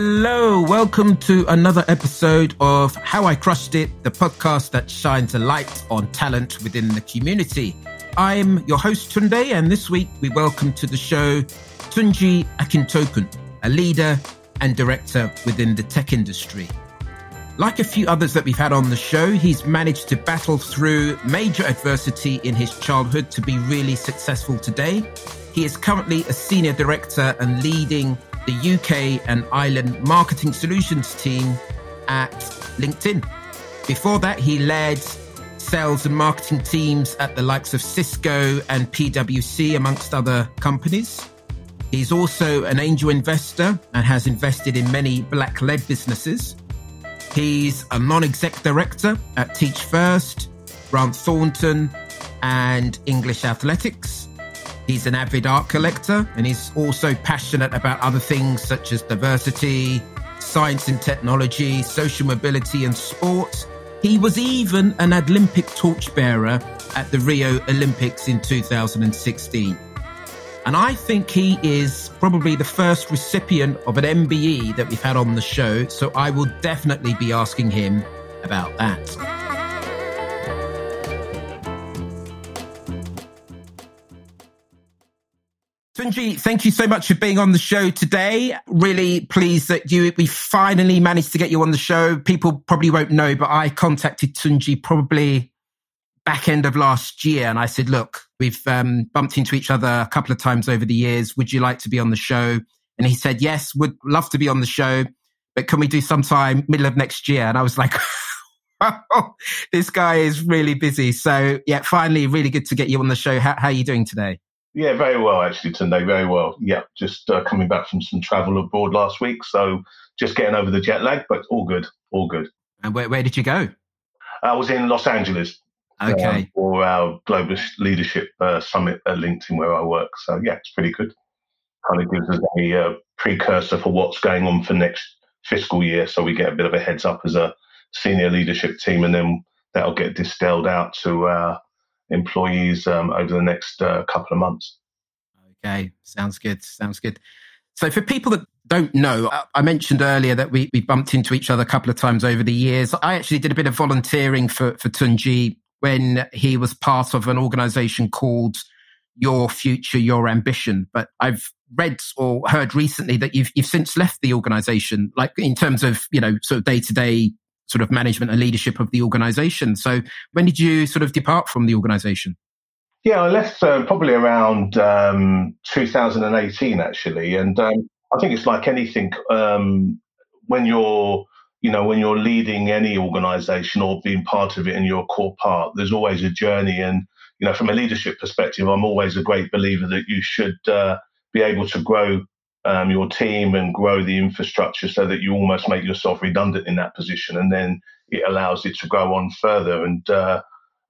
Hello, welcome to another episode of How I Crushed It, the podcast that shines a light on talent within the community. I'm your host, Tunde, and this week we welcome to the show Tunji Akintokun, a leader and director within the tech industry. Like a few others that we've had on the show, he's managed to battle through major adversity in his childhood to be really successful today. He is currently a senior director and leading the UK and Ireland marketing solutions team at LinkedIn. Before that, he led sales and marketing teams at the likes of Cisco and PwC, amongst other companies. He's also an angel investor and has invested in many black led businesses. He's a non exec director at Teach First, Grant Thornton, and English Athletics. He's an avid art collector and he's also passionate about other things such as diversity, science and technology, social mobility, and sport. He was even an Olympic torchbearer at the Rio Olympics in 2016. And I think he is probably the first recipient of an MBE that we've had on the show. So I will definitely be asking him about that. Tunji, thank you so much for being on the show today. Really pleased that you we finally managed to get you on the show. People probably won't know, but I contacted Tunji probably back end of last year, and I said, "Look, we've um, bumped into each other a couple of times over the years. Would you like to be on the show?" And he said, "Yes, would love to be on the show, but can we do sometime middle of next year?" And I was like. this guy is really busy. So yeah, finally, really good to get you on the show. How, how are you doing today? Yeah, very well, actually, Tunde. Very well. Yeah, just uh, coming back from some travel abroad last week. So just getting over the jet lag, but all good. All good. And where, where did you go? I was in Los Angeles. Okay. Um, for our Global Leadership uh, Summit at LinkedIn, where I work. So, yeah, it's pretty good. Kind of gives us a uh, precursor for what's going on for next fiscal year. So we get a bit of a heads up as a senior leadership team, and then that'll get distilled out to our employees um, over the next uh, couple of months. Okay, sounds good. Sounds good. So, for people that don't know, I mentioned earlier that we, we bumped into each other a couple of times over the years. I actually did a bit of volunteering for, for Tunji when he was part of an organization called Your Future, Your Ambition. But I've read or heard recently that you've, you've since left the organization, like in terms of, you know, sort of day to day sort of management and leadership of the organization. So when did you sort of depart from the organization? Yeah, I left uh, probably around um, 2018 actually, and um, I think it's like anything um, when you're you know when you're leading any organization or being part of it and you're a core part there's always a journey and you know from a leadership perspective i'm always a great believer that you should uh, be able to grow um, your team and grow the infrastructure so that you almost make yourself redundant in that position and then it allows it to go on further. And uh,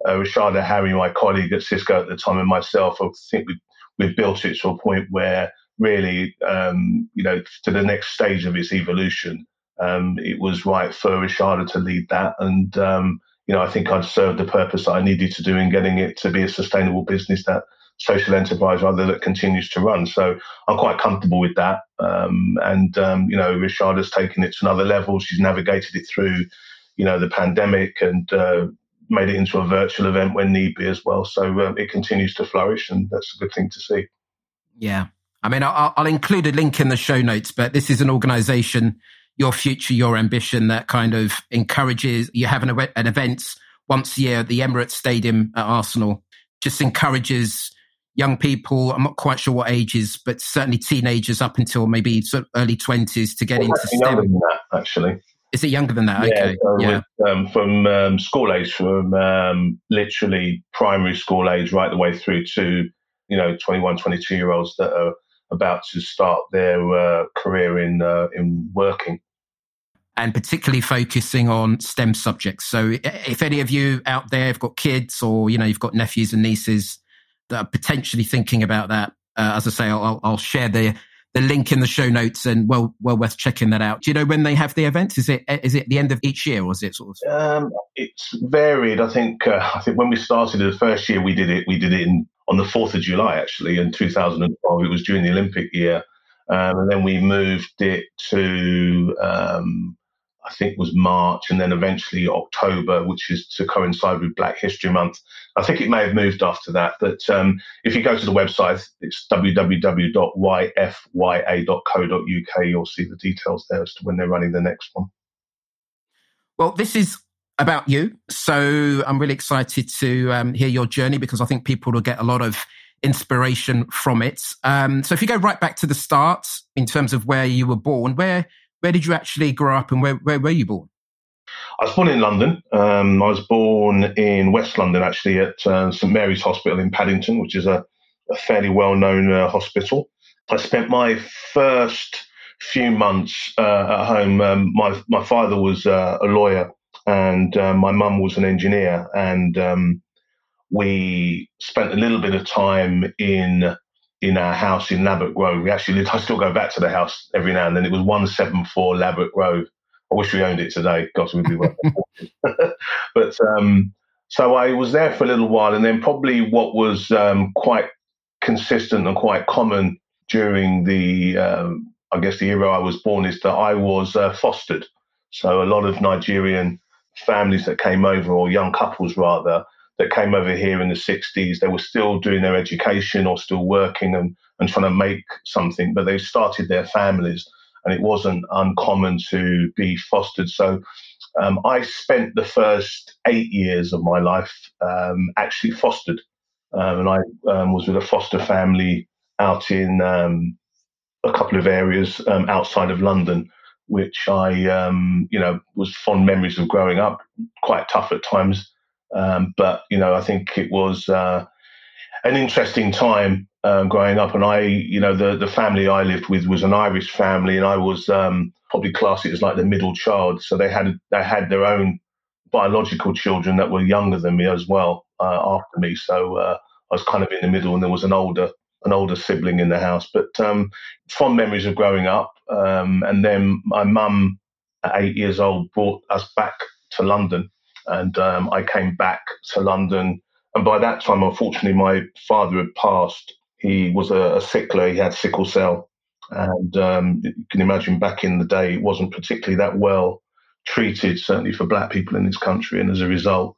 uh, Rashada Harry, my colleague at Cisco at the time, and myself, I think we, we've built it to a point where really, um, you know, to the next stage of its evolution, um, it was right for Rashada to lead that. And, um, you know, I think I'd served the purpose that I needed to do in getting it to be a sustainable business that social enterprise rather that continues to run. So I'm quite comfortable with that. Um, and um, you know, has taken it to another level. She's navigated it through, you know, the pandemic and uh, made it into a virtual event when need be as well. So um, it continues to flourish, and that's a good thing to see. Yeah, I mean, I'll, I'll include a link in the show notes, but this is an organisation, Your Future, Your Ambition, that kind of encourages you have an, an event once a year at the Emirates Stadium at Arsenal. Just encourages young people. I'm not quite sure what ages, but certainly teenagers up until maybe sort of early 20s to get well, into STEM. That, actually. Is it younger than that? Yeah, okay. So yeah. With, um, from um, school age, from um, literally primary school age right the way through to, you know, 21, 22 year olds that are about to start their uh, career in uh, in working and particularly focusing on STEM subjects. So if any of you out there have got kids or, you know, you've got nephews and nieces are potentially thinking about that, uh, as I say, I'll, I'll share the the link in the show notes and well well worth checking that out. Do you know when they have the events? Is it is it the end of each year or is it sort of? Um, it's varied. I think uh, I think when we started the first year we did it we did it in, on the fourth of July actually in 2012. It was during the Olympic year. Um, and then we moved it to, um, I think was March, and then eventually October, which is to coincide with Black History Month. I think it may have moved after that, but um, if you go to the website, it's www.yfya.co.uk. You'll see the details there as to when they're running the next one. Well, this is about you. So I'm really excited to um, hear your journey because I think people will get a lot of inspiration from it. Um, so if you go right back to the start in terms of where you were born, where where did you actually grow up and where, where were you born? I was born in London. Um, I was born in West London, actually, at uh, St Mary's Hospital in Paddington, which is a, a fairly well known uh, hospital. I spent my first few months uh, at home. Um, my, my father was uh, a lawyer and uh, my mum was an engineer. And um, we spent a little bit of time in in our house in Ladbroke Grove. We actually lived, I still go back to the house every now and then. It was 174 Ladbroke Grove. I wish we owned it today. God, we'd be well. but um, so I was there for a little while, and then probably what was um, quite consistent and quite common during the, um, I guess, the era I was born is that I was uh, fostered. So a lot of Nigerian families that came over, or young couples rather, that came over here in the 60s, they were still doing their education or still working and, and trying to make something, but they started their families and it wasn't uncommon to be fostered. So um, I spent the first eight years of my life um, actually fostered. Um, and I um, was with a foster family out in um, a couple of areas um, outside of London which I, you know, was fond memories of growing up. Quite tough at times, um, but you know, I think it was uh, an interesting time um, growing up. And I, you know, the the family I lived with was an Irish family, and I was um, probably classed as like the middle child. So they had they had their own biological children that were younger than me as well uh, after me. So uh, I was kind of in the middle, and there was an older an older sibling in the house. But um, fond memories of growing up. Um, and then my mum, at eight years old, brought us back to London. And um, I came back to London. And by that time, unfortunately, my father had passed. He was a, a sickler, he had sickle cell. And um, you can imagine back in the day, it wasn't particularly that well treated, certainly for black people in this country. And as a result,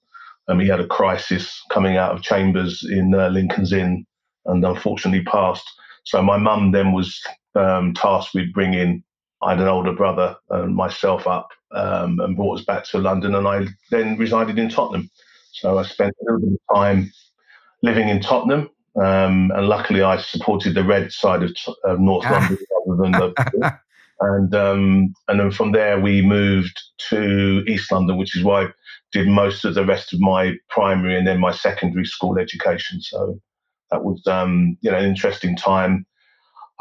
um, he had a crisis coming out of chambers in uh, Lincoln's Inn and unfortunately passed. So my mum then was um, tasked with bringing, I had an older brother and myself up um, and brought us back to London. And I then resided in Tottenham. So I spent a little bit of time living in Tottenham. Um, and luckily, I supported the red side of, of North ah. London rather than the. and um, and then from there we moved to East London, which is why I did most of the rest of my primary and then my secondary school education. So that was um, you know an interesting time.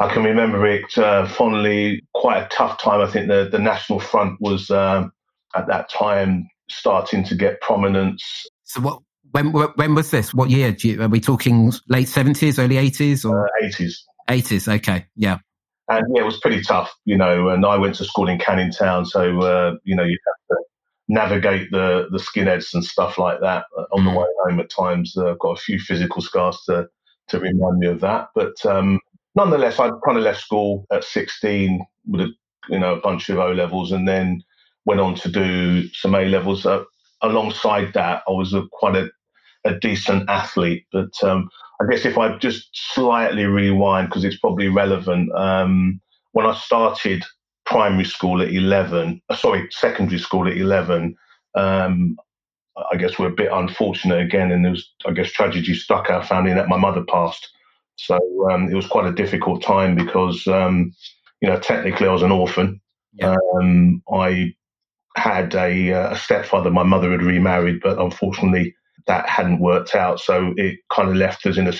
I can remember it uh, fondly. Quite a tough time. I think the the National Front was um, at that time starting to get prominence. So what? When when was this? What year? You, are we talking late seventies, early eighties, or uh, eighties? Eighties. Okay. Yeah. And yeah, it was pretty tough, you know. And I went to school in Canning Town, so uh, you know you have to navigate the the skinheads and stuff like that uh, on the mm. way home. At times, uh, I've got a few physical scars to to remind me of that. But um, nonetheless, I kind of left school at 16 with a you know a bunch of O levels, and then went on to do some A levels. Uh, alongside that, I was a, quite a, a decent athlete. But um, I guess if I just slightly rewind, because it's probably relevant, um, when I started primary school at 11, uh, sorry, secondary school at 11, um, I guess we're a bit unfortunate again, and there was, I guess, tragedy struck our family that my mother passed. So um, it was quite a difficult time because, um, you know, technically I was an orphan. Yeah. Um, I had a, uh, a, stepfather. My mother had remarried, but unfortunately that hadn't worked out. So it kind of left us in a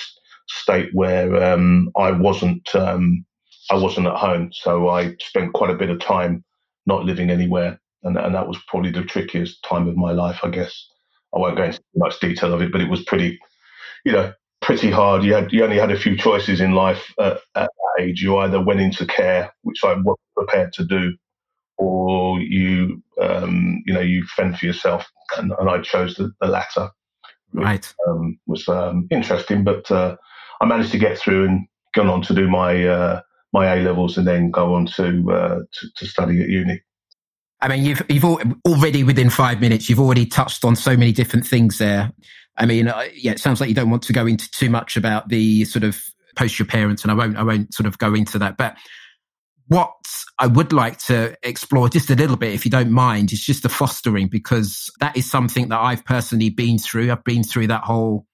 state where um, I wasn't, um, I wasn't at home. So I spent quite a bit of time not living anywhere and, and that was probably the trickiest time of my life, I guess. I won't go into much detail of it, but it was pretty, you know, pretty hard. You had you only had a few choices in life at, at that age. You either went into care, which I wasn't prepared to do, or you, um, you know, you fend for yourself, and, and I chose the, the latter. Which, right, um, was um, interesting, but uh, I managed to get through and gone on to do my uh, my A levels and then go on to, uh, to, to study at uni. I mean, you've you've already within five minutes, you've already touched on so many different things there. I mean, yeah, it sounds like you don't want to go into too much about the sort of post your parents, and I won't I won't sort of go into that. But what I would like to explore just a little bit, if you don't mind, is just the fostering because that is something that I've personally been through. I've been through that whole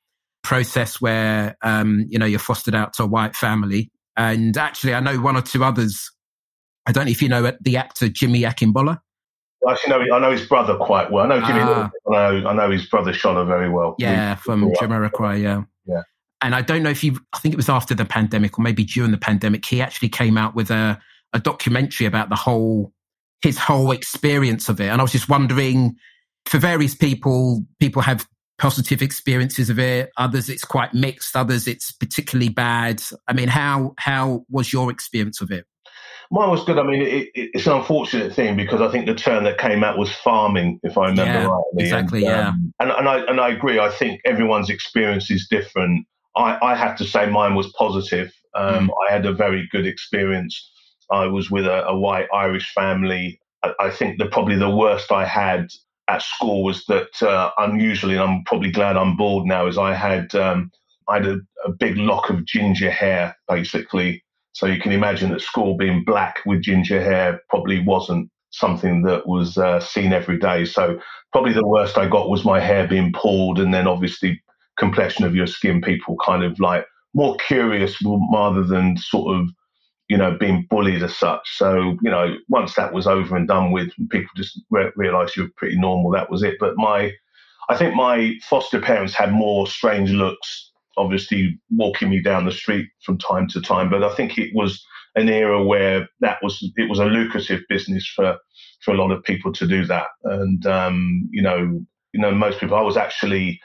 process where um, you know you're fostered out to a white family, and actually, I know one or two others. I don't know if you know the actor Jimmy Akingbola. I actually know I know his brother quite well. I know Jimmy. Ah. I know I know his brother Shola very well. Yeah, we, from Jamiroquai. Yeah. Yeah. And I don't know if you. I think it was after the pandemic or maybe during the pandemic. He actually came out with a a documentary about the whole his whole experience of it. And I was just wondering, for various people, people have positive experiences of it. Others, it's quite mixed. Others, it's particularly bad. I mean, how how was your experience of it? Mine was good. I mean, it, it, it's an unfortunate thing because I think the term that came out was farming, if I remember yeah, rightly. Exactly. And, yeah. Um, and, and I and I agree. I think everyone's experience is different. I, I have to say mine was positive. Um, mm. I had a very good experience. I was with a, a white Irish family. I, I, think that probably the worst I had at school was that uh, unusually, and I'm probably glad I'm bald now, is I had um, I had a, a big lock of ginger hair, basically so you can imagine that school being black with ginger hair probably wasn't something that was uh, seen every day. So probably the worst I got was my hair being pulled, and then obviously complexion of your skin. People kind of like more curious rather than sort of you know being bullied as such. So you know once that was over and done with, people just re- realised you were pretty normal. That was it. But my I think my foster parents had more strange looks obviously walking me down the street from time to time. But I think it was an era where that was it was a lucrative business for for a lot of people to do that. And um, you know, you know, most people. I was actually,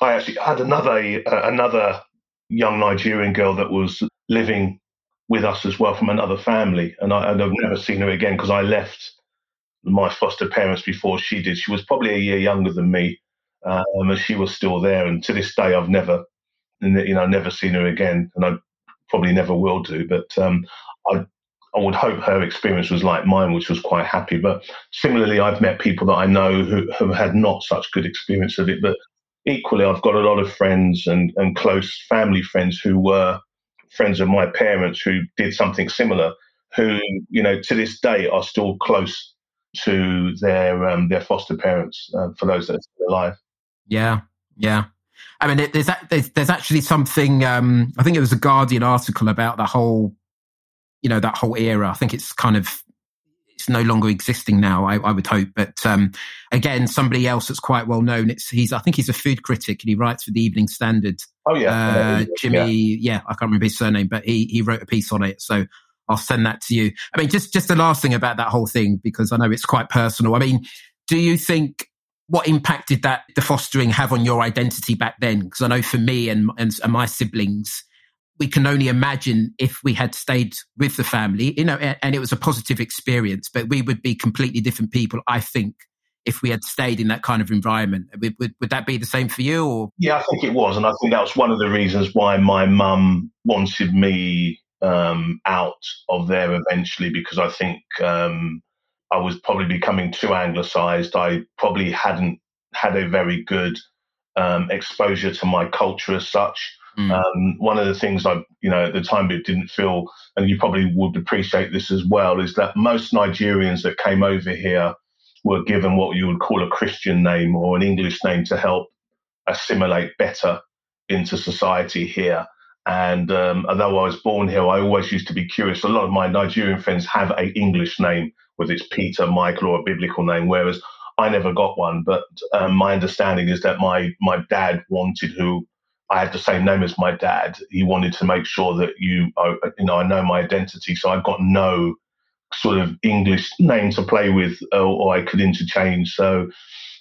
I actually had another uh, another young Nigerian girl that was living with us as well from another family, and, I, and I've never seen her again because I left my foster parents before she did. She was probably a year younger than me, um, and she was still there. And to this day, I've never you know never seen her again, and I probably never will do. But um, I I would hope her experience was like mine, which was quite happy. But similarly, I've met people that I know who have had not such good experience of it. But equally, I've got a lot of friends and, and close family friends who were friends of my parents who did something similar, who, you know, to this day are still close to their um, their foster parents uh, for those that are still alive. Yeah, yeah. I mean, there's, there's, there's actually something. Um, I think it was a Guardian article about the whole, you know, that whole era. I think it's kind of it's no longer existing now. I, I would hope, but um, again, somebody else that's quite well known. It's he's I think he's a food critic and he writes for the Evening Standard. Oh yeah, uh, Jimmy. Yeah. yeah, I can't remember his surname, but he he wrote a piece on it. So I'll send that to you. I mean, just just the last thing about that whole thing because I know it's quite personal. I mean, do you think what impact did that the fostering have on your identity back then? Because I know for me and, and, and my siblings, we can only imagine if we had stayed with the family, you know, and, and it was a positive experience, but we would be completely different people, I think, if we had stayed in that kind of environment. Would, would, would, that be the same for you? Or yeah, I think it was, and I think that was one of the reasons why my mum wanted me um, out of there eventually, because I think um, I was probably becoming too anglicized. I probably hadn't had a very good um, exposure to my culture as such. Mm. Um, one of the things I, you know, at the time it didn't feel, and you probably would appreciate this as well, is that most Nigerians that came over here were given what you would call a Christian name or an English name to help assimilate better into society here. And um, although I was born here, I always used to be curious. A lot of my Nigerian friends have a English name whether it's Peter, Michael, or a biblical name, whereas I never got one. But um, my understanding is that my my dad wanted who I had the same name as my dad. He wanted to make sure that you, uh, you know, I know my identity. So I've got no sort of English name to play with, or, or I could interchange. So,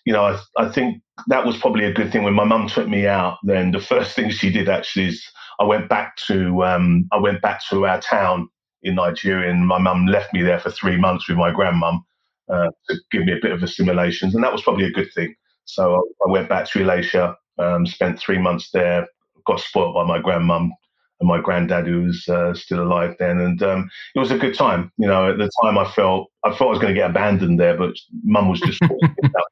you know, I, I think that was probably a good thing. When my mum took me out, then the first thing she did actually is I went back to um, I went back to our town in Nigeria, and my mum left me there for three months with my grandmum uh, to give me a bit of assimilations, and that was probably a good thing. So I, went back to Ilesha, um, spent three months there, got spoiled by my grandmum, and my granddad who was uh, still alive then, and um, it was a good time. You know, at the time I felt I thought I was going to get abandoned there, but Mum was just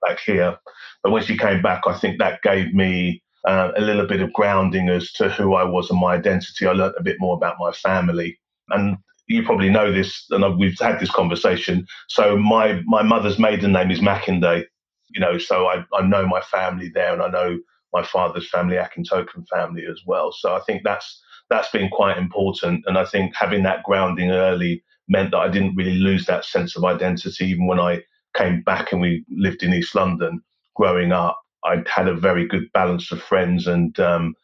back here. But when she came back, I think that gave me uh, a little bit of grounding as to who I was and my identity. I learned a bit more about my family, and you probably know this, and we've had this conversation. So my my mother's maiden name is Mackinday, you know, so I, I know my family there, and I know my father's family, Akintokun family as well. So I think that's that's been quite important, and I think having that grounding early meant that I didn't really lose that sense of identity, even when I came back and we lived in East London. Growing up, I had a very good balance of friends and um,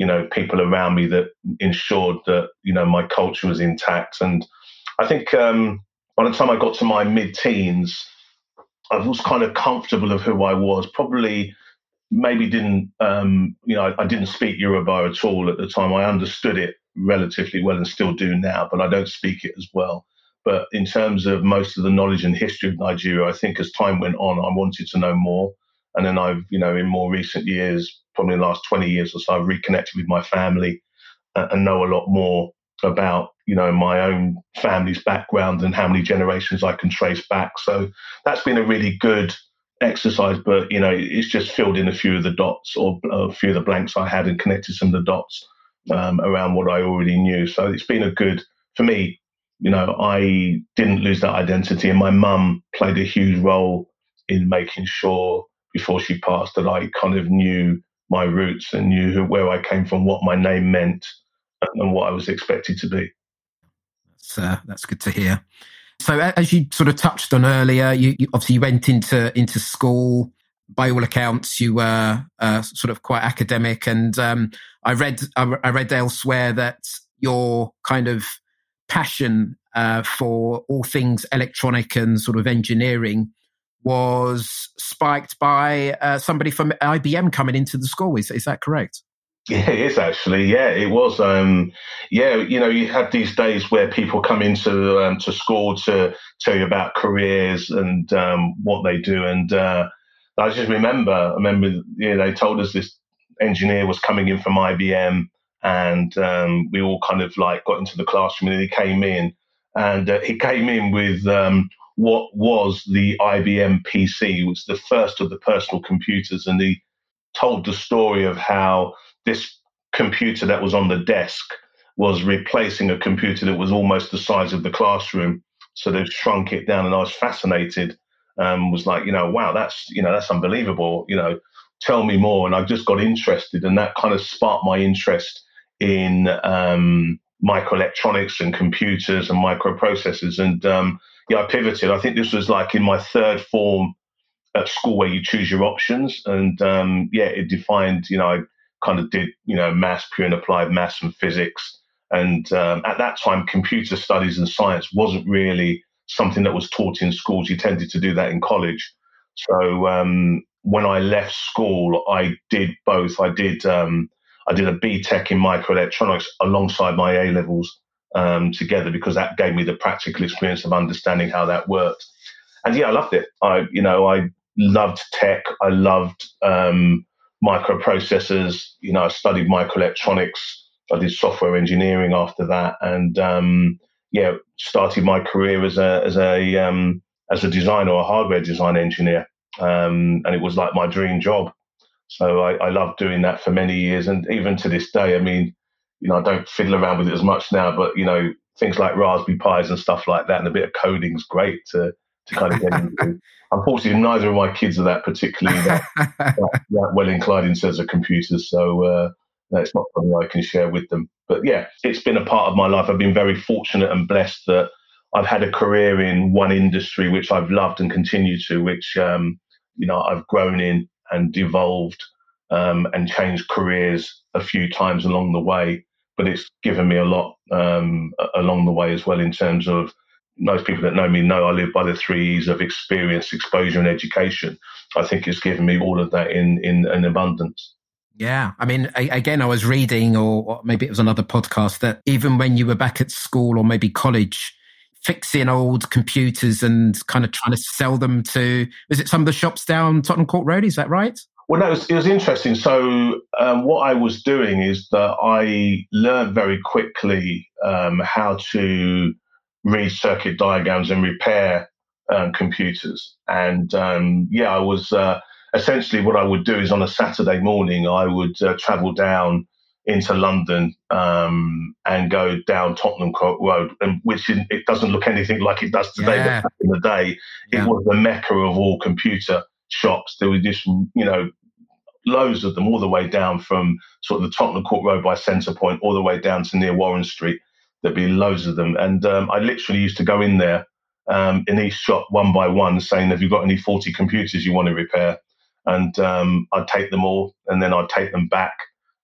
you know people around me that ensured that you know my culture was intact. And I think um, by the time I got to my mid-teens, I was kind of comfortable of who I was. Probably, maybe didn't um, you know I, I didn't speak Yoruba at all at the time. I understood it relatively well and still do now, but I don't speak it as well. But in terms of most of the knowledge and history of Nigeria, I think as time went on, I wanted to know more. And then I've, you know, in more recent years, probably the last 20 years or so, I've reconnected with my family and, and know a lot more about, you know, my own family's background and how many generations I can trace back. So that's been a really good exercise, but, you know, it's just filled in a few of the dots or a few of the blanks I had and connected some of the dots um, around what I already knew. So it's been a good, for me, you know, I didn't lose that identity, and my mum played a huge role in making sure before she passed that I kind of knew my roots and knew who, where I came from, what my name meant, and what I was expected to be. That's, uh, that's good to hear. So, as you sort of touched on earlier, you, you obviously you went into into school. By all accounts, you were uh, sort of quite academic, and um, I read I, I read elsewhere that your kind of passion uh, for all things electronic and sort of engineering was spiked by uh, somebody from IBM coming into the school. Is, is that correct? Yeah, it is actually. Yeah, it was. Um, yeah, you know, you have these days where people come into um, to school to tell you about careers and um, what they do, and uh, I just remember, I remember, you know, they told us this engineer was coming in from IBM, and um, we all kind of like got into the classroom, and he came in, and uh, he came in with um, what was the IBM PC. Was the first of the personal computers, and he told the story of how this computer that was on the desk was replacing a computer that was almost the size of the classroom. So they've shrunk it down, and I was fascinated. Um, was like, you know, wow, that's you know, that's unbelievable. You know, tell me more. And I just got interested, and that kind of sparked my interest in um, microelectronics and computers and microprocessors. And um, yeah, I pivoted. I think this was like in my third form at school where you choose your options. And um, yeah, it defined, you know, I kind of did, you know, maths, pure and applied maths and physics. And um, at that time, computer studies and science wasn't really something that was taught in schools. You tended to do that in college. So um, when I left school, I did both. I did um, I did a BTEC in microelectronics alongside my A levels, um, together because that gave me the practical experience of understanding how that worked. And yeah, I loved it. I, you know, I loved tech. I loved um, microprocessors. You know, I studied microelectronics. I did software engineering after that, and um, yeah, started my career as a as a um, as a designer, a hardware design engineer, um, and it was like my dream job. So I, I loved doing that for many years, and even to this day, I mean, you know, I don't fiddle around with it as much now, but you know, things like Raspberry Pis and stuff like that, and a bit of coding is great to to kind of get into. Unfortunately, neither of my kids are that particularly that, that, that well inclined in terms of computers, so uh, that's not something I can share with them. But yeah, it's been a part of my life. I've been very fortunate and blessed that I've had a career in one industry which I've loved and continue to, which um, you know I've grown in and evolved um, and changed careers a few times along the way but it's given me a lot um, along the way as well in terms of most people that know me know I live by the three E's of experience, exposure, and education. I think it's given me all of that in in, in abundance. Yeah, I mean, again, I was reading, or maybe it was another podcast, that even when you were back at school or maybe college, fixing old computers and kind of trying to sell them to, is it some of the shops down Tottenham Court Road? Is that right? Well, no, it was, it was interesting. So, um, what I was doing is that I learned very quickly um, how to read circuit diagrams and repair um, computers. And um, yeah, I was uh, essentially what I would do is on a Saturday morning, I would uh, travel down into London um, and go down Tottenham Court Road, and which in, it doesn't look anything like it does today. Yeah. But back in the day, Yeah. it was the mecca of all computer shops. There were just you know loads of them all the way down from sort of the Tottenham Court Road by Centre Point all the way down to near Warren Street. There'd be loads of them, and um, I literally used to go in there um, in each shop one by one, saying, "Have you got any faulty computers you want to repair?" And um, I'd take them all, and then I'd take them back,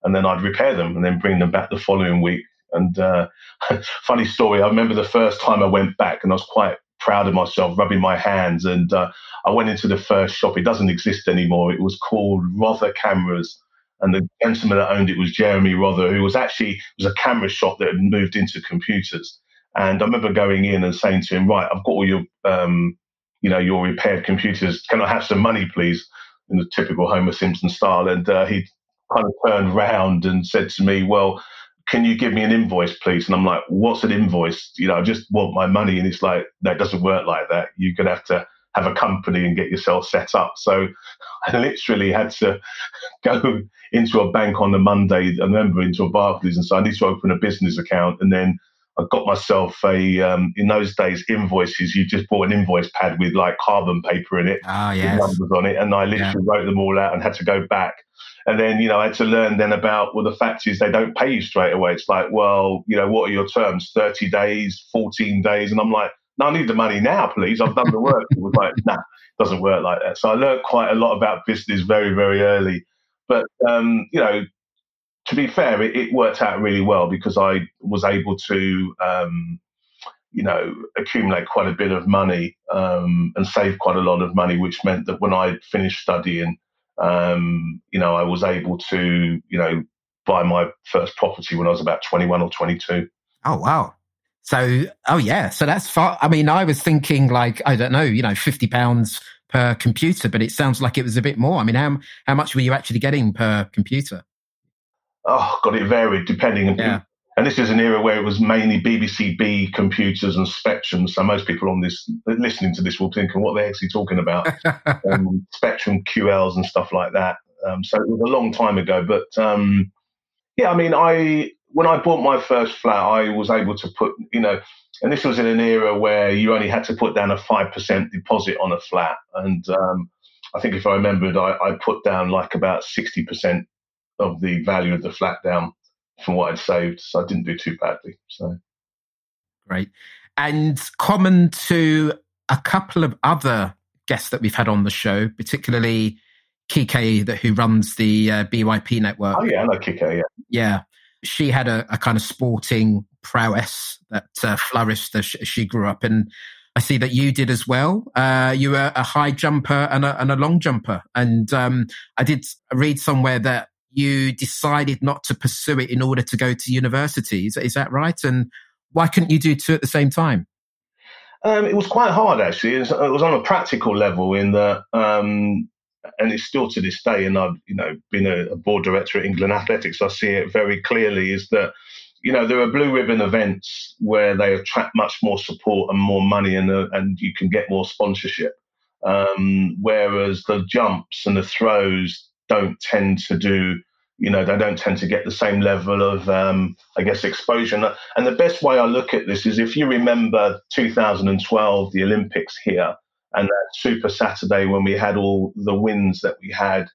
and then I'd repair them, and then bring them back the following week. And uh, funny story, I remember the first time I went back, and I was quite proud of myself, rubbing my hands, and uh, I went into the first shop. It doesn't exist anymore. It was called Rother Cameras, and the gentleman that owned it was Jeremy Rother, who was actually was a camera shop that had moved into computers. And I remember going in and saying to him, "Right, I've got all your, um, you know, your repaired computers. Can I have some money, please?" In the typical Homer Simpson style. And uh, he kind of turned round and said to me, "Well." Can you give me an invoice, please? And I'm like, what's an invoice? You know, I just want my money. And it's like, that doesn't work like that. You're going to have to have a company and get yourself set up. So I literally had to go into a bank on a Monday, I remember into a Barclays and so I need to open a business account. And then I got myself a, um, in those days, invoices, you just bought an invoice pad with like carbon paper in it, Ah, with yes. numbers on it. And I literally wrote them all out and had to go back. And then, you know, I had to learn then about, well, the fact is they don't pay you straight away. It's like, well, you know, what are your terms? 30 days, 14 days. And I'm like, no, I need the money now, please. I've done the work. it was like, nah, it doesn't work like that. So I learned quite a lot about business very, very early. But, um, you know, to be fair, it, it worked out really well because I was able to, um, you know, accumulate quite a bit of money um, and save quite a lot of money, which meant that when I finished studying, um, you know, I was able to, you know, buy my first property when I was about 21 or 22. Oh, wow. So, oh, yeah. So that's far. I mean, I was thinking like, I don't know, you know, 50 pounds per computer, but it sounds like it was a bit more. I mean, how, how much were you actually getting per computer? Oh, God, it varied depending. on Yeah. And this is an era where it was mainly BBC B computers and Spectrum. So most people on this listening to this will think, and what the heck's he talking about? um, Spectrum QLs and stuff like that. Um, so it was a long time ago, but um, yeah, I mean, I when I bought my first flat, I was able to put, you know, and this was in an era where you only had to put down a five percent deposit on a flat, and um, I think if I remembered, I, I put down like about sixty percent of the value of the flat down from what I'd saved, so I didn't do too badly. So Great. And common to a couple of other guests that we've had on the show, particularly Kike, that who runs the uh, BYP network. oh yeah, I know Kike, yeah. Yeah. She had a, a kind of sporting prowess that uh, flourished as she, as she grew up. And I see that you did as well. Uh, you were a high jumper and a, and a long jumper. And um, I did read somewhere that you decided not to pursue it in order to go to university. Is, is that right? And why couldn't you do two at the same time? Um, it was quite hard actually. It was, it was on a practical level in that, um, and it's still to this day. And I've you know been a, a board director at England Athletics. I see it very clearly. Is that you know there are blue ribbon events where they attract much more support and more money, and uh, and you can get more sponsorship. Um, whereas the jumps and the throws don't tend to do you know they don't tend to get the same level of um, i guess exposure and the best way i look at this is if you remember 2012 the olympics here and that super saturday when we had all the wins that we had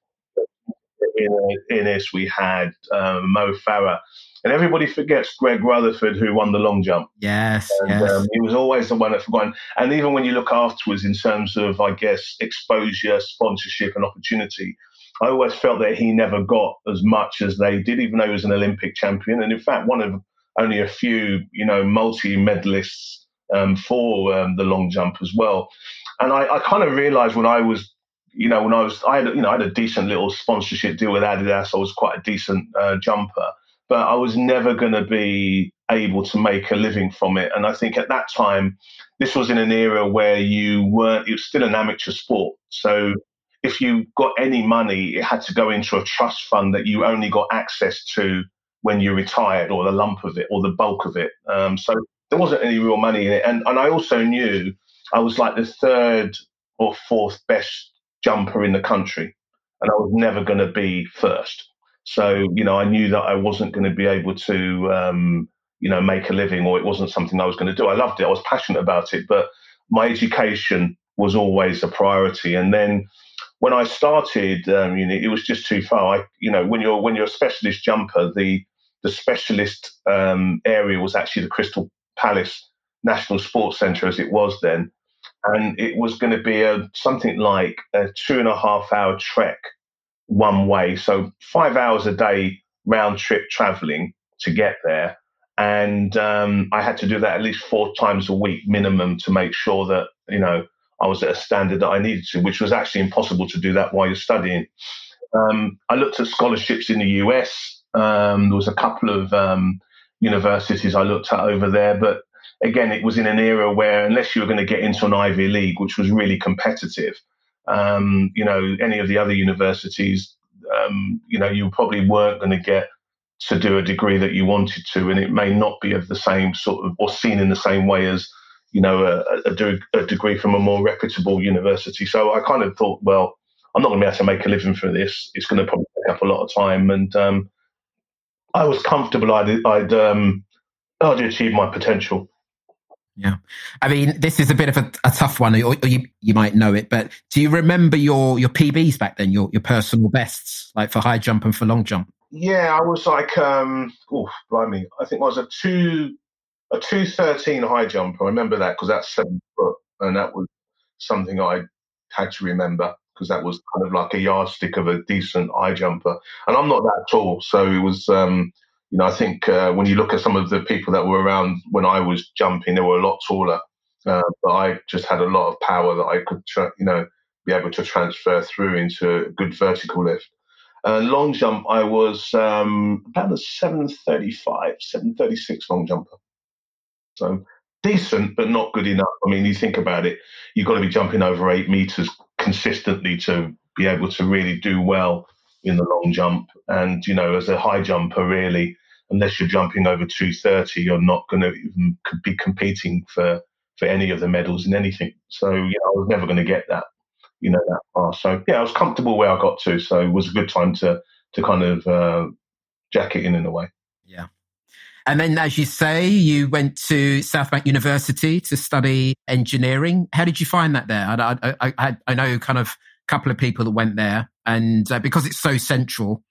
in Ennis, we had um, Mo Farah, and everybody forgets Greg Rutherford who won the long jump. Yes, And, yes. um, he was always the one that forgotten. And even when you look afterwards, in terms of, I guess, exposure, sponsorship, and opportunity, I always felt that he never got as much as they did, even though he was an Olympic champion, and in fact, one of only a few, you know, multi-medalists um, for um, the long jump as well. And I, I kind of realised when I was, you know, when I was, I had, you know, I had a decent little sponsorship deal with Adidas. I was quite a decent uh, jumper but I was never going to be able to make a living from it. And I think at that time, this was in an era where you weren't, it was still an amateur sport. So if you got any money, it had to go into a trust fund that you only got access to when you retired, or the lump of it, or the bulk of it. Um, so there wasn't any real money in it. And and I also knew I was like the third or fourth best jumper in the country, and I was never going to be first. So you know, I knew that I wasn't going to be able to um, you know make a living, or it wasn't something I was going to do. I loved it. I was passionate about it, but my education was always a priority. And then when I started, um, know, it was just too far. I, you know, when you're when you're a specialist jumper, the the specialist um, area was actually the Crystal Palace National Sports Centre as it was then, and it was going to be a something like a two and a half hour trek one way, so five hours a day round trip travelling to get there, and um, I had to do that at least four times a week minimum to make sure that you know I was at a standard that I needed to, which was actually impossible to do that while you're studying. Um, I looked at scholarships in the US. Um, there was a couple of um, universities I looked at over there, but again, it was in an era where unless you were going to get into an Ivy League, which was really competitive, um, you know, any of the other universities, um, you know, you probably weren't going to get to do a degree that you wanted to, and it may not be of the same sort of or seen in the same way as you know, a, a, a, degree from a more reputable university. So I kind of thought, well, I'm not going to be able to make a living from this. It's going to probably take up a lot of time. And um, I was comfortable I'd, I'd, um, I'd achieve my potential. Yeah. I mean, this is a bit of a, a tough one, or, or, you, you might know it, but do you remember your, your PBs back then, your, your personal bests, like for high jump and for long jump? Yeah, I was like, um, oh, blimey, I think I was a two, a 213 high jumper. I remember that because that's seven foot, and that was something I had to remember because that was kind of like a yardstick of a decent high jumper. And I'm not that tall, so it was. Um, you know, I think uh, when you look at some of the people that were around when I was jumping, they were a lot taller. Uh, but I just had a lot of power that I could, tra- you know, be able to transfer through into a good vertical lift. Uh, long jump, I was um, about a 735, 736 long jumper. So decent, but not good enough. I mean, you think about it, you've got to be jumping over eight meters consistently to be able to really do well in the long jump. And, you know, as a high jumper, really, unless you're jumping over 230, you're not going to even be competing for, for any of the medals in anything. So, know, I was never going to get that, you know, that far. So, yeah, I was comfortable where I got to. So it was a good time to, to kind of uh, jack it in in a way. Yeah. And then, as you say, you went to South Bank University to study engineering. How did you find that there? I, I, I, I know kind of a couple of people that went there, and uh, because it's so central,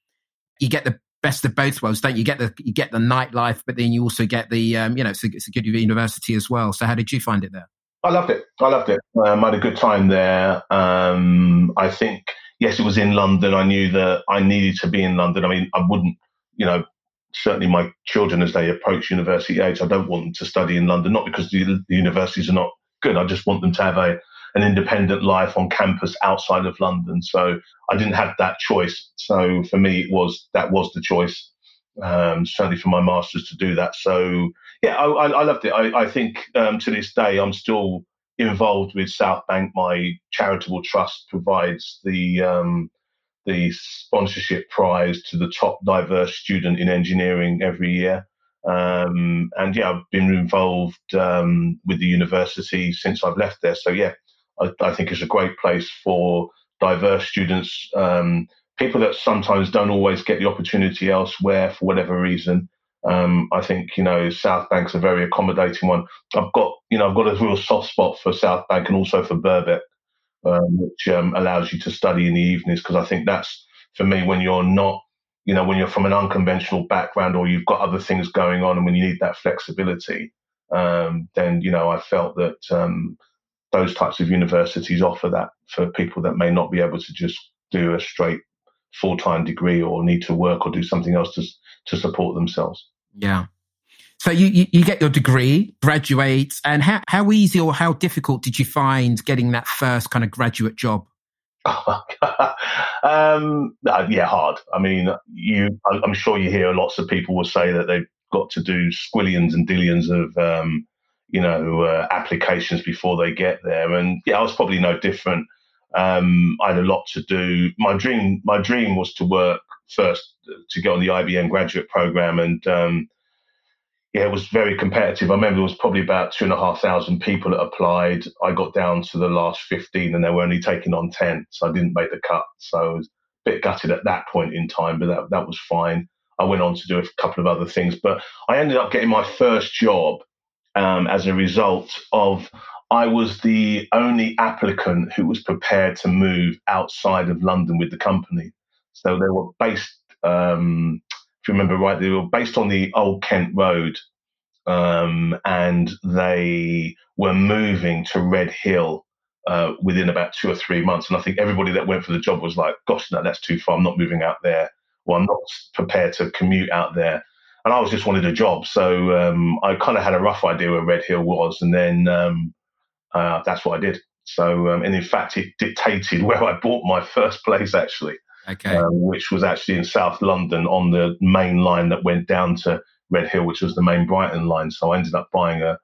you get the best of both worlds, don't you? Get the you get the nightlife, but then you also get the um, you know it's a, it's a good university as well. So, how did you find it there? I loved it. I loved it. Um, I had a good time there. Um, I think yes, it was in London. I knew that I needed to be in London. I mean, I wouldn't, you know, certainly my children as they approach university age, I don't want them to study in London, not because the, the universities are not good. I just want them to have a an independent life on campus outside of London. So I didn't have that choice. So for me, it was that was the choice. Um, certainly for my masters to do that. So yeah, I, I, loved it. I, I think um, to this day I'm still involved with South Bank. My charitable trust provides the um, the sponsorship prize to the top diverse student in engineering every year. Um, and yeah, I've been involved um, with the university since I've left there. So yeah, I, I think it's a great place for diverse students, um, people that sometimes don't always get the opportunity elsewhere for whatever reason. Um, I think you know South Bank's a very accommodating one. I've got you know I've got a real soft spot for South Bank and also for Birkbeck um, which um, allows you to study in the evenings. Because I think that's for me when you're not, you know, when you're from an unconventional background or you've got other things going on, and when you need that flexibility, um, then you know I felt that um, those types of universities offer that for people that may not be able to just do a straight full time degree or need to work or do something else to to support themselves. Yeah. So you, you, you, get your degree, graduate, and how, how easy or how difficult did you find getting that first kind of graduate job? um, uh, yeah, hard. I mean, you. I'm sure you hear lots of people will say that they've got to do squillions and dillions of, um, you know, uh, applications before they get there. And yeah, I was probably no different. Um, I had a lot to do. My dream, my dream was to work first to get on the IBM graduate program, and um, yeah, it was very competitive. I remember there was probably about two and a half thousand people that applied. I got down to the last fifteen, and they were only taking on ten, so I didn't make the cut. So I was a bit gutted at that point in time, but that that was fine. I went on to do a couple of other things, but I ended up getting my first job um, as a result of I was the only applicant who was prepared to move outside of London with the company. So they were based, um, if you remember right, they were based on the Old Kent Road, um, and they were moving to Redhill uh, within about two or three months. And I think everybody that went for the job was like, "Gosh, no, that's too far. I'm not moving out there, or I'm not prepared to commute out there." And I was just wanted a job, so um, I kind of had a rough idea where Redhill was, and then um, uh, that's what I did. So, um, and in fact, it dictated where I bought my first place actually, okay. uh, which was actually in South London on the main line that went down to Redhill, which was the main Brighton line. So I ended up buying a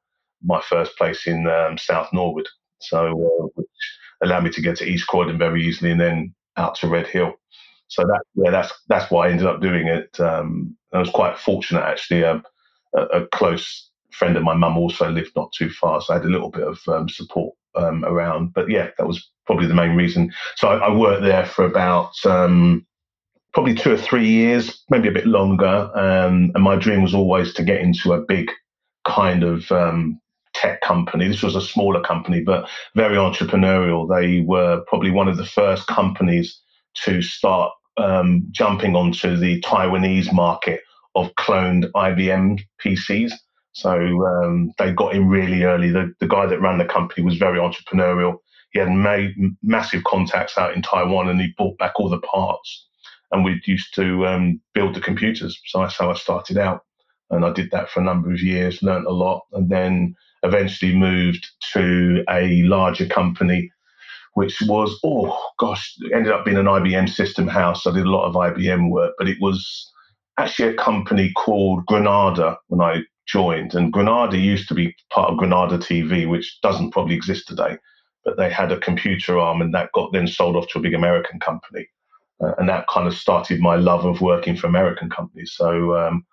my first place in um, South Norwood, so uh, which allowed me to get to East Croydon very easily, and then out to Redhill. So that yeah, that's that's why I ended up doing it. Um, I was quite fortunate actually. Um, a, a close friend of my mum also lived not too far, so I had a little bit of um, support um, around. But yeah, that was probably the main reason. So I, I worked there for about um, probably two or three years, maybe a bit longer. Um, and my dream was always to get into a big kind of um, tech company. This was a smaller company, but very entrepreneurial. They were probably one of the first companies to start um, jumping onto the Taiwanese market of cloned IBM PCs. So um, they got in really early. The, the guy that ran the company was very entrepreneurial. He had made massive contacts out in Taiwan and he bought back all the parts. And we used to um, build the computers. So that's how I started out. And I did that for a number of years, learned a lot, and then eventually moved to a larger company, which was, oh gosh, ended up being an IBM system house. I did a lot of IBM work, but it was actually a company called Granada when I joined. And Granada used to be part of Granada TV, which doesn't probably exist today. But they had a computer arm, and that got then sold off to a big American company. Uh, and that kind of started my love of working for American companies. So um,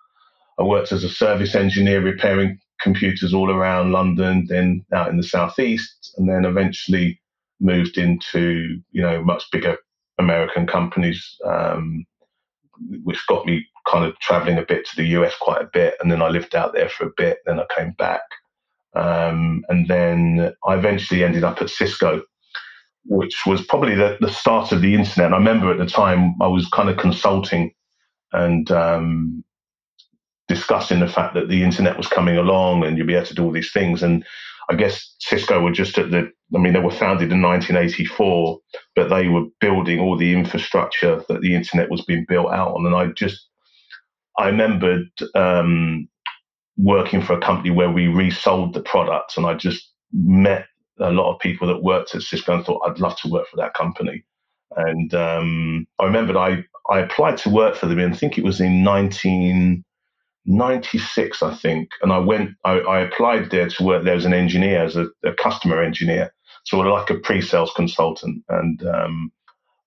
I worked as a service engineer repairing computers all around London, then out in the southeast, and then eventually moved into you know much bigger American companies, um, which got me kind of traveling a bit to the US quite a bit, and then I lived out there for a bit. Then I came back, um, and then I eventually ended up at Cisco, which was probably the, the start of the internet. And I remember at the time I was kind of consulting and um, discussing the fact that the internet was coming along and you'd be able to do all these things. And I guess Cisco were just at the, I mean, they were founded in 1984, but they were building all the infrastructure that the internet was being built out on. And I just I remembered um, working for a company where we resold the products, and I just met a lot of people that worked at Cisco and thought I'd love to work for that company. And um, I remembered I, I applied to work for them, and I think it was in 1996, I think. And I went, I, I applied there to work there as an engineer, as a, a customer engineer, so like a pre-sales consultant. And um,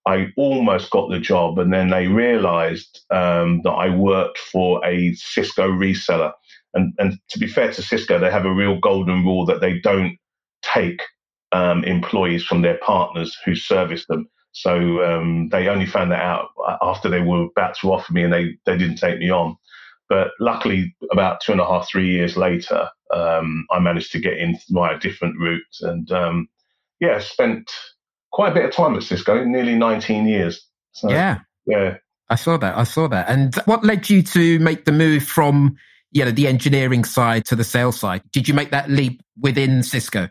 I almost got the job, and then they realised um, that I worked for a Cisco reseller. And, and to be fair to Cisco, they have a real golden rule that they don't take um, employees from their partners who service them. So um, they only found that out after they were about to offer me, and they they didn't take me on. But luckily, about two and a half, three years later, um, I managed to get in via a different route, and um, yeah, spent quite a bit of time at Cisco, nearly 19 years. So, yeah. Yeah. I saw that. I saw that. And what led you to make the move from, you know, the engineering side to the sales side? Did you make that leap within Cisco?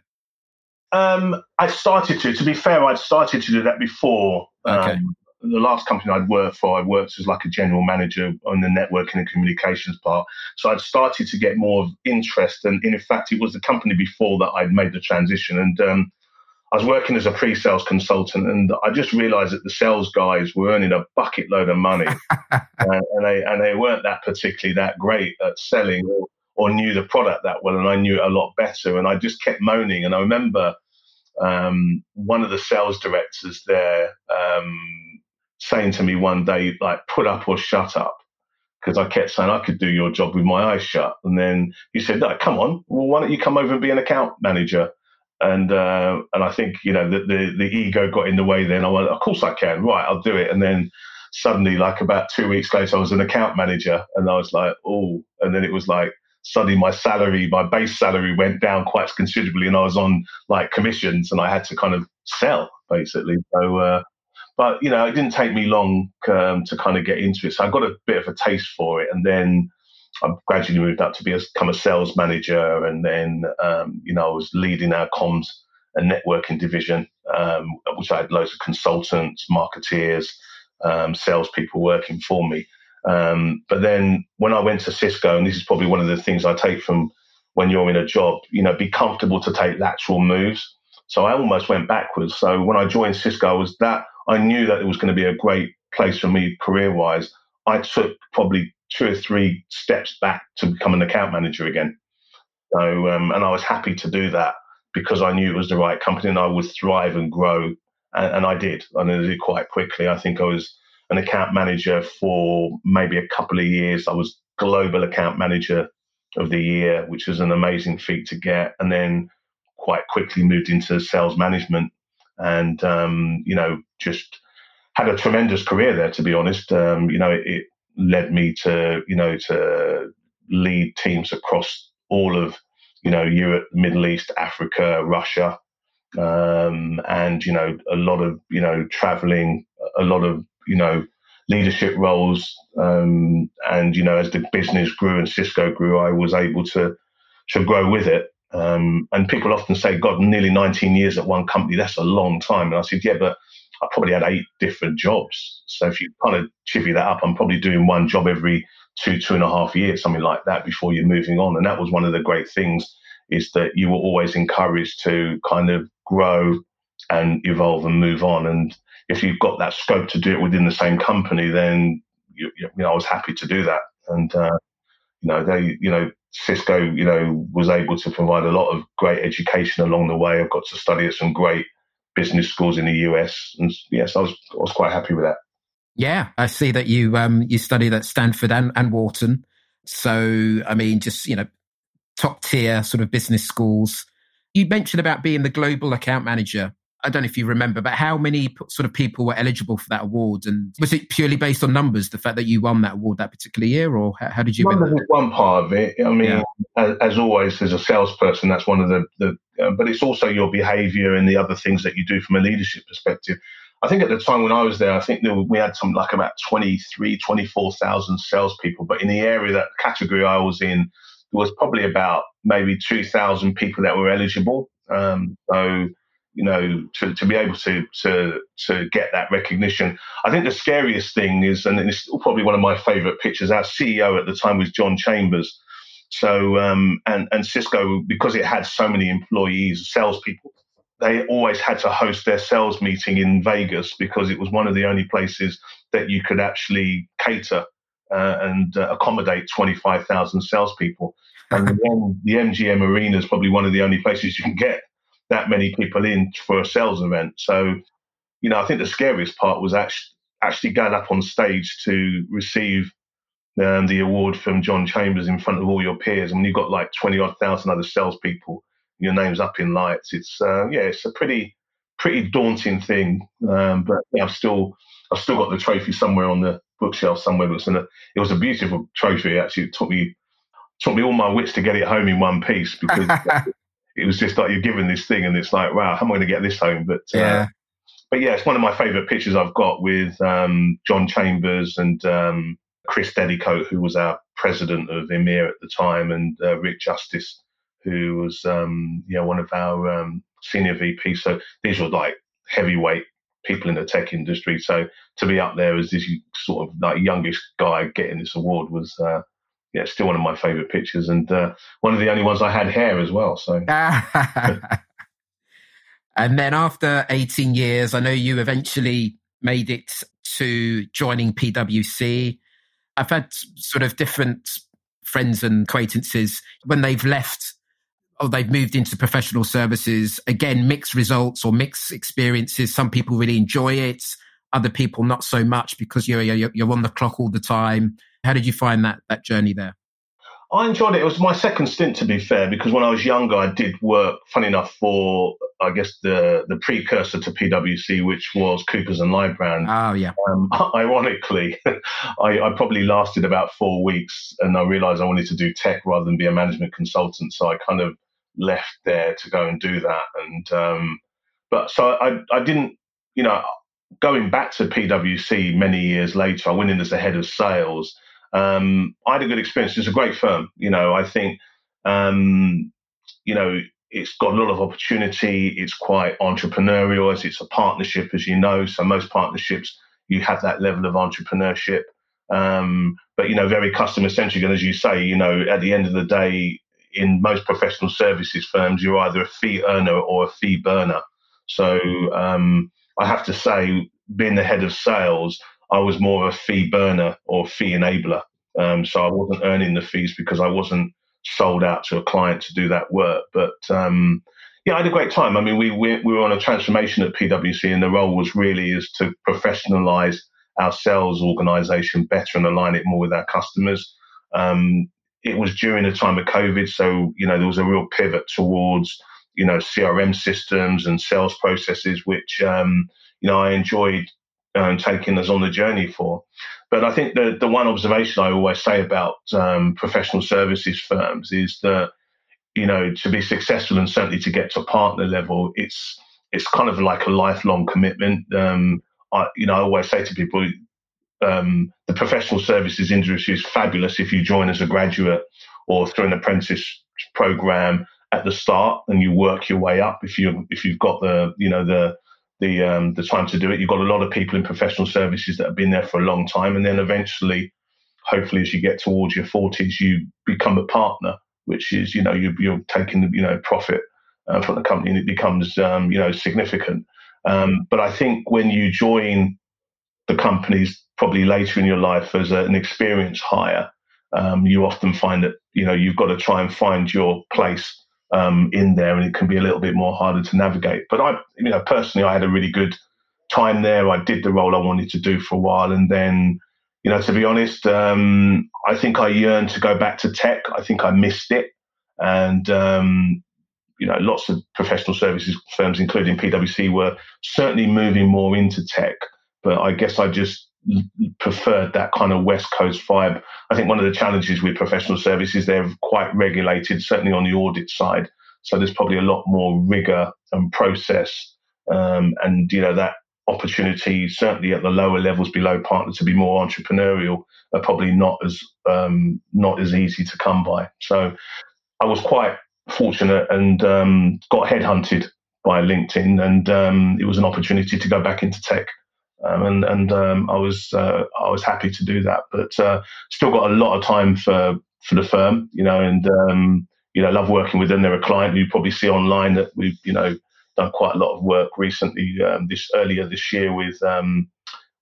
Um, I started to. To be fair, I'd started to do that before. Okay. Um, the last company I'd worked for, I worked as like a general manager on the networking and communications part. So I'd started to get more of interest, and in fact, it was the company before that I'd made the transition. And um, I was working as a pre-sales consultant, and I just realised that the sales guys were earning a bucket load of money, uh, and they and they weren't that particularly that great at selling or, or knew the product that well, and I knew it a lot better, and I just kept moaning. And I remember um, one of the sales directors there um, saying to me one day, like, put up or shut up. Because I kept saying I could do your job with my eyes shut. And then he said, no, come on, well, why don't you come over and be an account manager? And uh, and I think, you know, the, the, the ego got in the way then. I went, of course I can. Right, I'll do it. And then suddenly, like about two weeks later, I was an account manager. And I was like, oh. And then it was like, suddenly my salary, my base salary went down quite considerably, and I was on like commissions, and I had to kind of sell basically. So, uh, but you know, it didn't take me long um, to kind of get into it. So I got a bit of a taste for it, and then I gradually moved up to be become a sales manager, and then um, you know I was leading our comms and networking division, um, which I had loads of consultants, marketeers, um, salespeople working for me. Um, but then when I went to Cisco, and this is probably one of the things I take from when you're in a job, you know, be comfortable to take lateral moves. So I almost went backwards. So when I joined Cisco, I was that I knew that it was going to be a great place for me career wise. I took probably two or three steps back to become an account manager again. So um, and I was happy to do that because I knew it was the right company and I would thrive and grow. And, and I did. And I did quite quickly. I think I was an account manager for maybe a couple of years. I was global account manager of the year, which was an amazing feat to get. And then quite quickly moved into sales management and, um, you know, just had a tremendous career there, to be honest. Um, you know, it, it led me to, you know, to lead teams across all of, you know, Europe, Middle East, Africa, Russia, um, and you know a lot of you know traveling, a lot of you know, leadership roles. Um, and, you know, as the business grew and Cisco grew, I was able to, to grow with it. Um, and people often say, God, nearly 19 years at one company, that's a long time. And I said, yeah, but I probably had eight different jobs. So if you kind of chivvy that up, I'm probably doing one job every two, two and a half years, something like that before you're moving on. And that was one of the great things is that you were always encouraged to kind of grow and evolve and move on. And if you've got that scope to do it within the same company, then you, you know I was happy to do that. And uh, you know they you know Cisco you know was able to provide a lot of great education along the way. I've got to study at some great business schools in the US, and yes, I was I was quite happy with that. Yeah, I see that you um you studied at Stanford and, and Wharton. So I mean, just you know, top tier sort of business schools. You mentioned about being the global account manager I don't know if you remember, but how many sort of people were eligible for that award? And was it purely based on numbers, the fact that you won that award that particular year, or how, how did you Numbers is one part of it. I mean, yeah. as, as, always, as a salesperson, that's one of the, the uh, but it's also your behavior and the other things that you do from a leadership perspective. I think at the time when I was there, I think we had some like about 23, 24,000 salespeople. But in the area, that category I was in, there was probably about maybe 2,000 people that were eligible. Um, so you know, to, to be able to to to get that recognition. I think the scariest thing is, and it's probably one of my favourite pictures. Our CEO at the time was John Chambers. So um, and and Cisco because it had so many employees, salespeople, they always had to host their sales meeting in Vegas because it was one of the only places that you could actually cater uh, and uh, accommodate 25,000 salespeople. And the, the MGM Arena is probably one of the only places you can get that many people in for a sales event. So, you know, I think the scariest part was actually actually going up on stage to receive um, the award from John Chambers in front of all your peers, and you've got like twenty odd thousand other salespeople, your name's up in lights. It's uh, yeah, it's a pretty pretty daunting thing. Um, but yeah, I've still I've still got the trophy somewhere on the bookshelf somewhere. But it's a, it was a beautiful trophy. Actually, it took me took me all my wits to get it home in one piece because it was just like you're given this thing and it's like, wow, how am I going to get this home? But uh, yeah. but yeah, it's one of my favourite pictures I've got with um, John Chambers and um, Chris Dedicoat, who was our president of EMEA at the time, and uh, Rick Justice, who was um, you know one of our um, senior VPs. So these were like heavyweight people in the tech industry. So to be up there as this sort of like youngest guy getting this award was uh, yeah, still one of my favorite pictures, and uh, one of the only ones I had hair as well. So. and then after 18 years, I know you eventually made it to joining PwC. I've had sort of different friends and acquaintances when they've left or they've moved into professional services. Again, mixed results or mixed experiences. Some people really enjoy it. Other people not so much because you're, you're, you're on the clock all the time. How did you find that, that journey there? I enjoyed it. It was my second stint, to be fair, because when I was younger, I did work, funny enough, for I guess the the precursor to PwC, which was Coopers and Lybrand. Oh yeah. Um, ironically, I, I, probably lasted about four weeks, and I realised I wanted to do tech rather than be a management consultant. So I kind of left there to go and do that. And um, but so I I didn't, you know, going back to PwC many years later, I went in as the head of sales um, I had a good experience. It's a great firm. You know, I think, um, you know, it's got a lot of opportunity. It's quite entrepreneurial as it's a partnership, as you know. So most partnerships, you have that level of entrepreneurship. Um, but, you know, very customer centric. And as you say, you know, at the end of the day, in most professional services firms, you're either a fee earner or a fee burner. So um, I have to say, being the head of sales, I was more of a fee burner or fee enabler. Um, so I wasn't earning the fees because I wasn't sold out to a client to do that work. But um, yeah, I had a great time. I mean, we, we, we were on a transformation at PwC, and the role was really is to professionalize our sales organization better and align it more with our customers. Um, it was during the time of COVID, so you know there was a real pivot towards you know CRM systems and sales processes, which um, you know I enjoyed um, taking us on the journey for. But I think the the one observation I always say about um, professional services firms is that you know to be successful and certainly to get to partner level, it's it's kind of like a lifelong commitment. Um, I, you know, I always say to people, um, the professional services industry is fabulous if you join as a graduate or through an apprentice program at the start and you work your way up if you if you've got the you know the the um, the time to do it. You've got a lot of people in professional services that have been there for a long time, and then eventually, hopefully, as you get towards your forties, you become a partner, which is you know you, you're taking you know profit uh, from the company, and it becomes um, you know significant. Um, but I think when you join the companies probably later in your life as a, an experienced hire, um, you often find that you know you've got to try and find your place um, in there, and it can be a little bit more harder to navigate. But I, you know, personally, I had a really good time there. I did the role I wanted to do for a while, and then, you know, to be honest, um, I think I yearned to go back to tech. I think I missed it, and um, you know, lots of professional services firms, including PwC, were certainly moving more into tech. But I guess I just preferred that kind of West Coast vibe. I think one of the challenges with professional services, they're quite regulated, certainly on the audit side. So there's probably a lot more rigor and process. Um, and, you know, that opportunity, certainly at the lower levels below partner to be more entrepreneurial are probably not as, um, not as easy to come by. So I was quite fortunate and um, got headhunted by LinkedIn and um, it was an opportunity to go back into tech um, and and um, I was uh, I was happy to do that, but uh, still got a lot of time for for the firm, you know, and um, you know, love working with them. They're a client you probably see online that we've you know done quite a lot of work recently um, this earlier this year with um,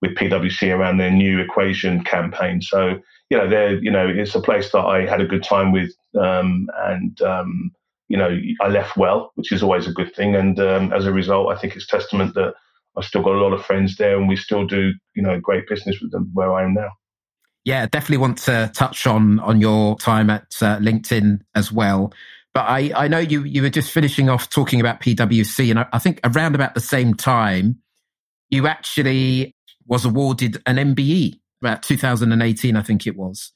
with PwC around their new equation campaign. So you know, they're you know, it's a place that I had a good time with, um, and you know, I left well, which is always a good thing. And as a result, I think it's testament that I've still got a lot of friends there, and we still do you know great business with them where I am now. Yeah, definitely want to touch on on your time at uh, LinkedIn as well. But I, I know you you were just finishing off talking about PwC, and I, I think around about the same time, you actually was awarded an MBE about 2018, I think it was.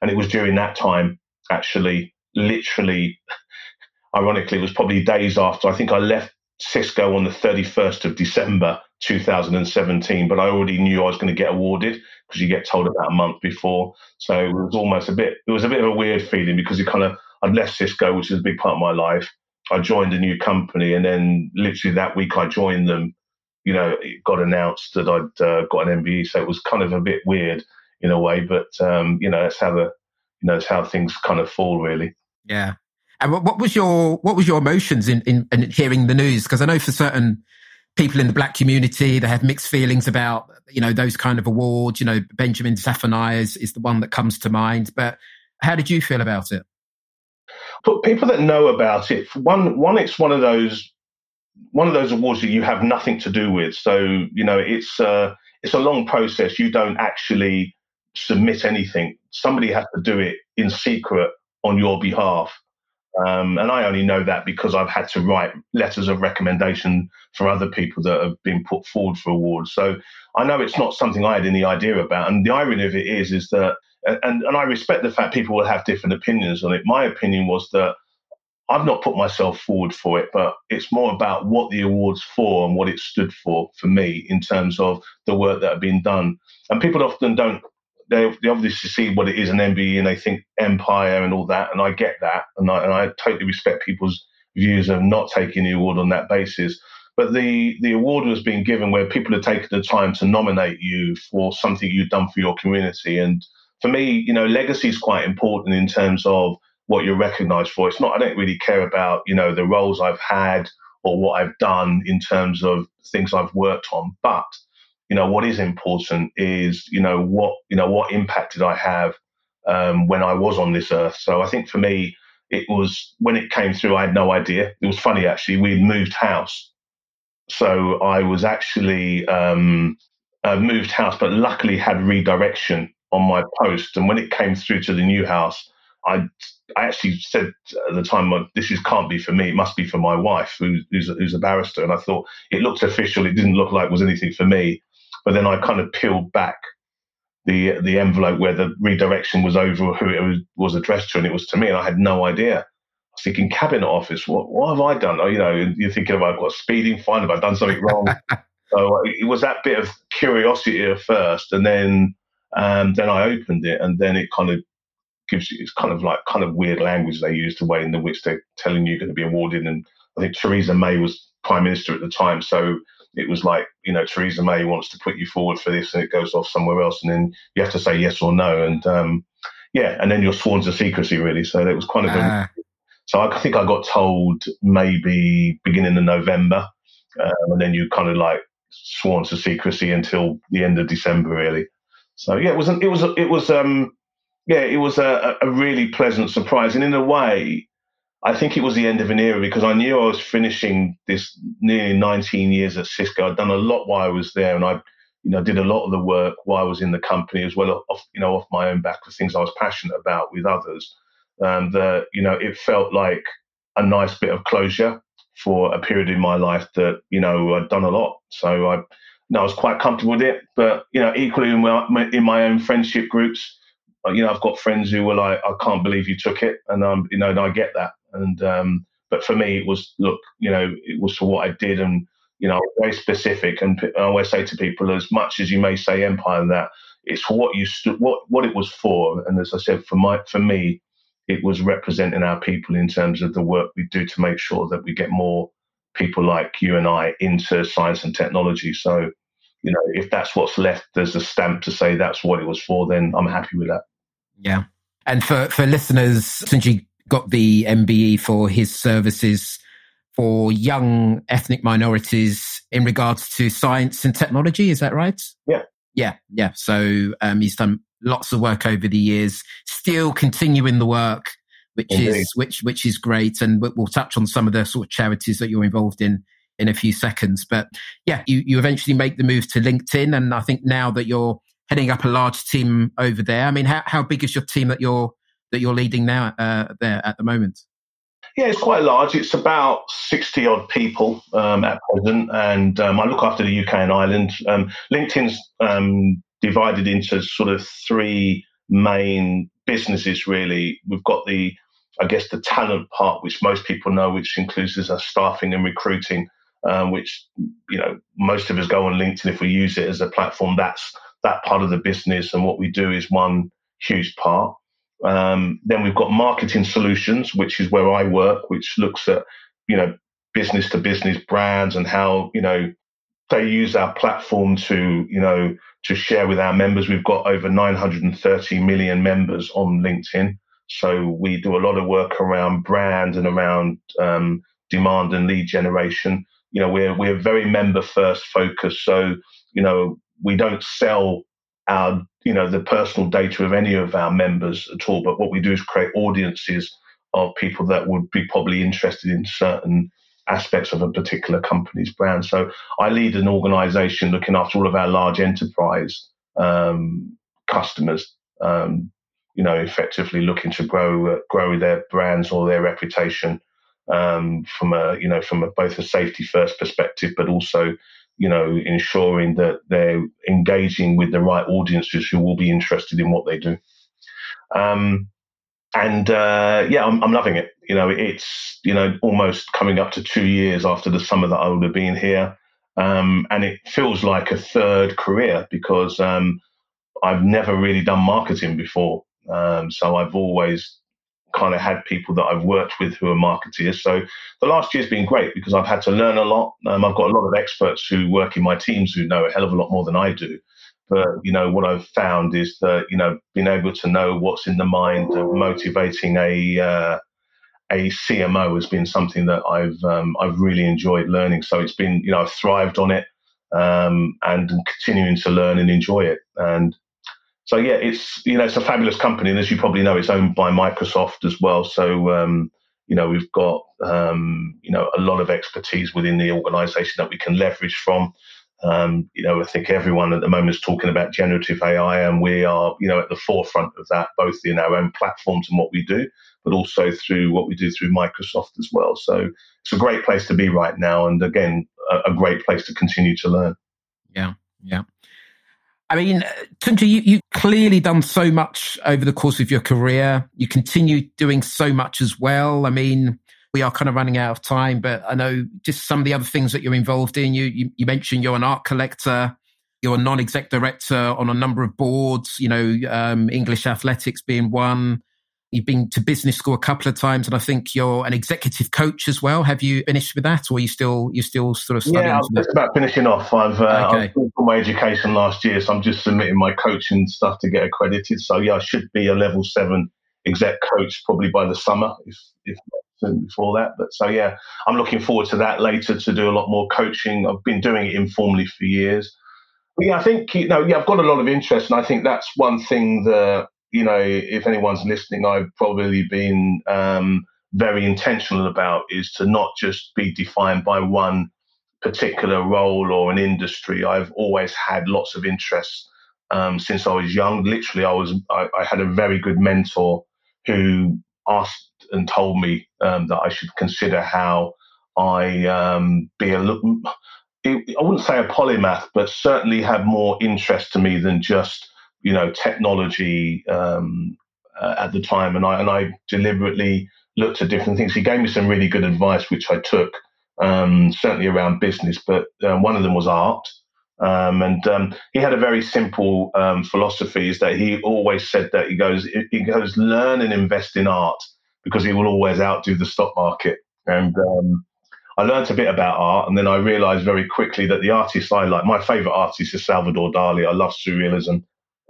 And it was during that time, actually, literally, ironically, it was probably days after. I think I left Cisco on the 31st of December 2017, but I already knew I was going to get awarded because you get told about a month before. So it was almost a bit, it was a bit of a weird feeling because you kind of, I'd left Cisco, which is a big part of my life. I joined a new company, and then literally that week I joined them. You know, it got announced that I'd uh, got an MBE, so it was kind of a bit weird in a way. But um, you know, that's how the, you know, that's how things kind of fall, really. Yeah, and what, was your what was your emotions in, in, in hearing the news? Because I know for certain people in the black community, they have mixed feelings about you know those kind of awards. You know, Benjamin Zephaniah is, is the one that comes to mind. But how did you feel about it? But people that know about it, one, one, it's one of those one of those awards that you have nothing to do with. So you know, it's uh, it's a long process. You don't actually submit anything. Somebody has to do it in secret on your behalf. Um, and I only know that because I've had to write letters of recommendation for other people that have been put forward for awards. So I know it's not something I had any idea about. And the irony of it is, is that, and, and I respect the fact people will have different opinions on it. My opinion was that I've not put myself forward for it, but it's more about what the award's for and what it stood for for me in terms of the work that had been done. And people often don't they, they obviously see what it is an MBE and they think empire and all that, and I get that, and I, and I totally respect people's views of not taking the award on that basis. But the the award was being given where people had taken the time to nominate you for something you've done for your community, and for me, you know, legacy is quite important in terms of what you're recognised for. It's not I don't really care about you know the roles I've had or what I've done in terms of things I've worked on, but you know what is important is you know what you know what impact did I have um, when I was on this earth. So I think for me, it was when it came through, I had no idea. It was funny actually. We'd moved house, so I was actually um, uh, moved house, but luckily had redirection on my post. And when it came through to the new house, I I actually said at the time, "This is can't be for me. It must be for my wife, who's who's, who's a barrister." And I thought it looked official. It didn't look like it was anything for me. But then I kind of peeled back the the envelope where the redirection was over who it was, was addressed to, and it was to me, and I had no idea. I was thinking cabinet office. What what have I done? Oh, you know, you're thinking, have I got speeding fine? Have I done something wrong? so it was that bit of curiosity at first, and then um, then I opened it, and then it kind of gives you it's kind of like kind of weird language they use the way in which they're telling you you're going to be awarded. And I think Theresa May was prime minister at the time, so it was like, you know, Theresa May wants to put you forward for this and it goes off somewhere else. And then you have to say yes or no. And um, yeah, and then you're sworn to secrecy, really. So it was kind of ah. a, so I think I got told maybe beginning of November. Um, and then you kind of like sworn to secrecy until the end of December, really. So yeah, it was, it was, it was, um, yeah, it was a, a really pleasant surprise. And in a way, I think it was the end of an era because I knew I was finishing this nearly 19 years at Cisco. I'd done a lot while I was there, and I, you know, did a lot of the work while I was in the company as well, off, you know, off my own back for things I was passionate about with others. And uh, you know, it felt like a nice bit of closure for a period in my life that you know I'd done a lot. So I, you know, I was quite comfortable with it. But you know, equally in my, in my own friendship groups, uh, you know, I've got friends who were like, "I can't believe you took it," and um, you know, and I get that. And um, but for me, it was look, you know, it was for what I did, and you know, very specific. And I always say to people, as much as you may say empire and that, it's for what you stood, what what it was for. And as I said, for my for me, it was representing our people in terms of the work we do to make sure that we get more people like you and I into science and technology. So, you know, if that's what's left, there's a stamp to say that's what it was for. Then I'm happy with that. Yeah. And for, for listeners, since you got the MBE for his services for young ethnic minorities in regards to science and technology. Is that right? Yeah. Yeah. Yeah. So um, he's done lots of work over the years, still continuing the work, which Indeed. is which which is great. And we'll touch on some of the sort of charities that you're involved in in a few seconds. But yeah, you, you eventually make the move to LinkedIn. And I think now that you're heading up a large team over there, I mean, how, how big is your team that you're that you're leading now uh, there at the moment? Yeah, it's quite large. It's about 60 odd people um, at present, and um, I look after the UK and Ireland. Um, LinkedIn's um, divided into sort of three main businesses, really. We've got the, I guess, the talent part, which most people know, which includes as staffing and recruiting, um, which, you know, most of us go on LinkedIn if we use it as a platform. That's that part of the business, and what we do is one huge part. Um, then we've got marketing solutions, which is where I work, which looks at you know business to business brands and how you know they use our platform to you know to share with our members. We've got over 930 million members on LinkedIn, so we do a lot of work around brand and around um, demand and lead generation. You know, we're we're very member first focused, so you know we don't sell our you know the personal data of any of our members at all but what we do is create audiences of people that would be probably interested in certain aspects of a particular company's brand. So I lead an organization looking after all of our large enterprise um, customers, um, you know, effectively looking to grow uh, grow their brands or their reputation um, from a you know from a, both a safety first perspective, but also you know ensuring that they're engaging with the right audiences who will be interested in what they do. Um, and uh, yeah, I'm, I'm, loving it. You know, it's you know almost coming up to two years after the summer that I would have been here, um, and it feels like a third career because um, I've never really done marketing before. Um, so I've always kind of had people that I've worked with who are marketeers. So the last year's been great because I've had to learn a lot. Um, I've got a lot of experts who work in my teams who know a hell of a lot more than I do. But you know what I've found is that you know being able to know what's in the mind of motivating a uh, a CMO has been something that I've um, I've really enjoyed learning. So it's been you know I've thrived on it um, and continuing to learn and enjoy it. And so yeah, it's you know it's a fabulous company, and as you probably know, it's owned by Microsoft as well. So um, you know we've got um, you know a lot of expertise within the organisation that we can leverage from. Um, you know, I think everyone at the moment is talking about generative AI, and we are you know at the forefront of that, both in our own platforms and what we do, but also through what we do through Microsoft as well. So it's a great place to be right now, and again, a, a great place to continue to learn. Yeah, yeah. I mean, Tunji, you, you clearly done so much over the course of your career. You continue doing so much as well. I mean, we are kind of running out of time, but I know just some of the other things that you're involved in. You, you, you mentioned you're an art collector. You're a non-exec director on a number of boards. You know, um, English athletics being one. You've been to business school a couple of times, and I think you're an executive coach as well. Have you finished with that, or are you still you still sort of studying? Yeah, I'm just about finishing off. I've uh, okay. I've my education last year, so I'm just submitting my coaching stuff to get accredited. So yeah, I should be a level seven exec coach probably by the summer, if if not before that. But so yeah, I'm looking forward to that later to do a lot more coaching. I've been doing it informally for years. But yeah, I think you know, yeah, I've got a lot of interest, and I think that's one thing that you know, if anyone's listening, I've probably been um, very intentional about is to not just be defined by one particular role or an industry. I've always had lots of interests um, since I was young. Literally, I was I, I, had a very good mentor who asked and told me um, that I should consider how I um, be a look. I wouldn't say a polymath, but certainly have more interest to me than just you know technology um, uh, at the time, and I and I deliberately looked at different things. He gave me some really good advice, which I took um, certainly around business, but um, one of them was art. Um, and um, he had a very simple um, philosophy: is that he always said that he goes, he goes, learn and invest in art because he will always outdo the stock market. And um, I learned a bit about art, and then I realized very quickly that the artists I like, my favorite artist is Salvador Dali. I love surrealism.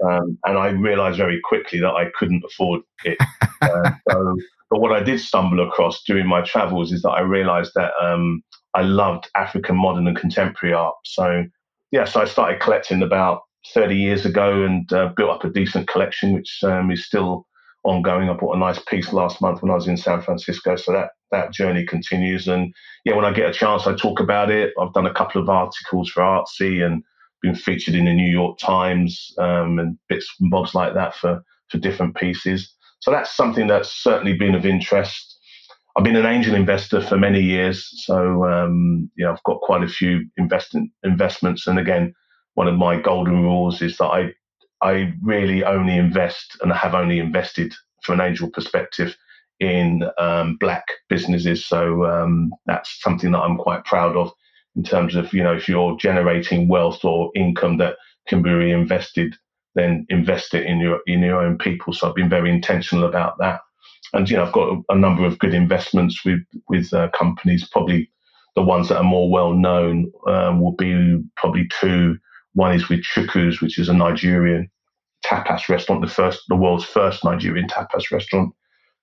Um, and I realized very quickly that I couldn't afford it. uh, so, but what I did stumble across during my travels is that I realized that um, I loved African modern and contemporary art. So, yeah, so I started collecting about 30 years ago and uh, built up a decent collection, which um, is still ongoing. I bought a nice piece last month when I was in San Francisco. So that, that journey continues. And yeah, when I get a chance, I talk about it. I've done a couple of articles for Artsy and been featured in the New York Times um, and bits and bobs like that for, for different pieces. So that's something that's certainly been of interest. I've been an angel investor for many years, so um, yeah, I've got quite a few invest- investments. And again, one of my golden rules is that I I really only invest and I have only invested from an angel perspective in um, black businesses. So um, that's something that I'm quite proud of in terms of, you know, if you're generating wealth or income that can be reinvested, then invest it in your in your own people. So I've been very intentional about that. And you know, I've got a, number of good investments with with uh, companies. Probably the ones that are more well known um, will be probably two. One is with Chuku's, which is a Nigerian tapas restaurant, the first, the world's first Nigerian tapas restaurant.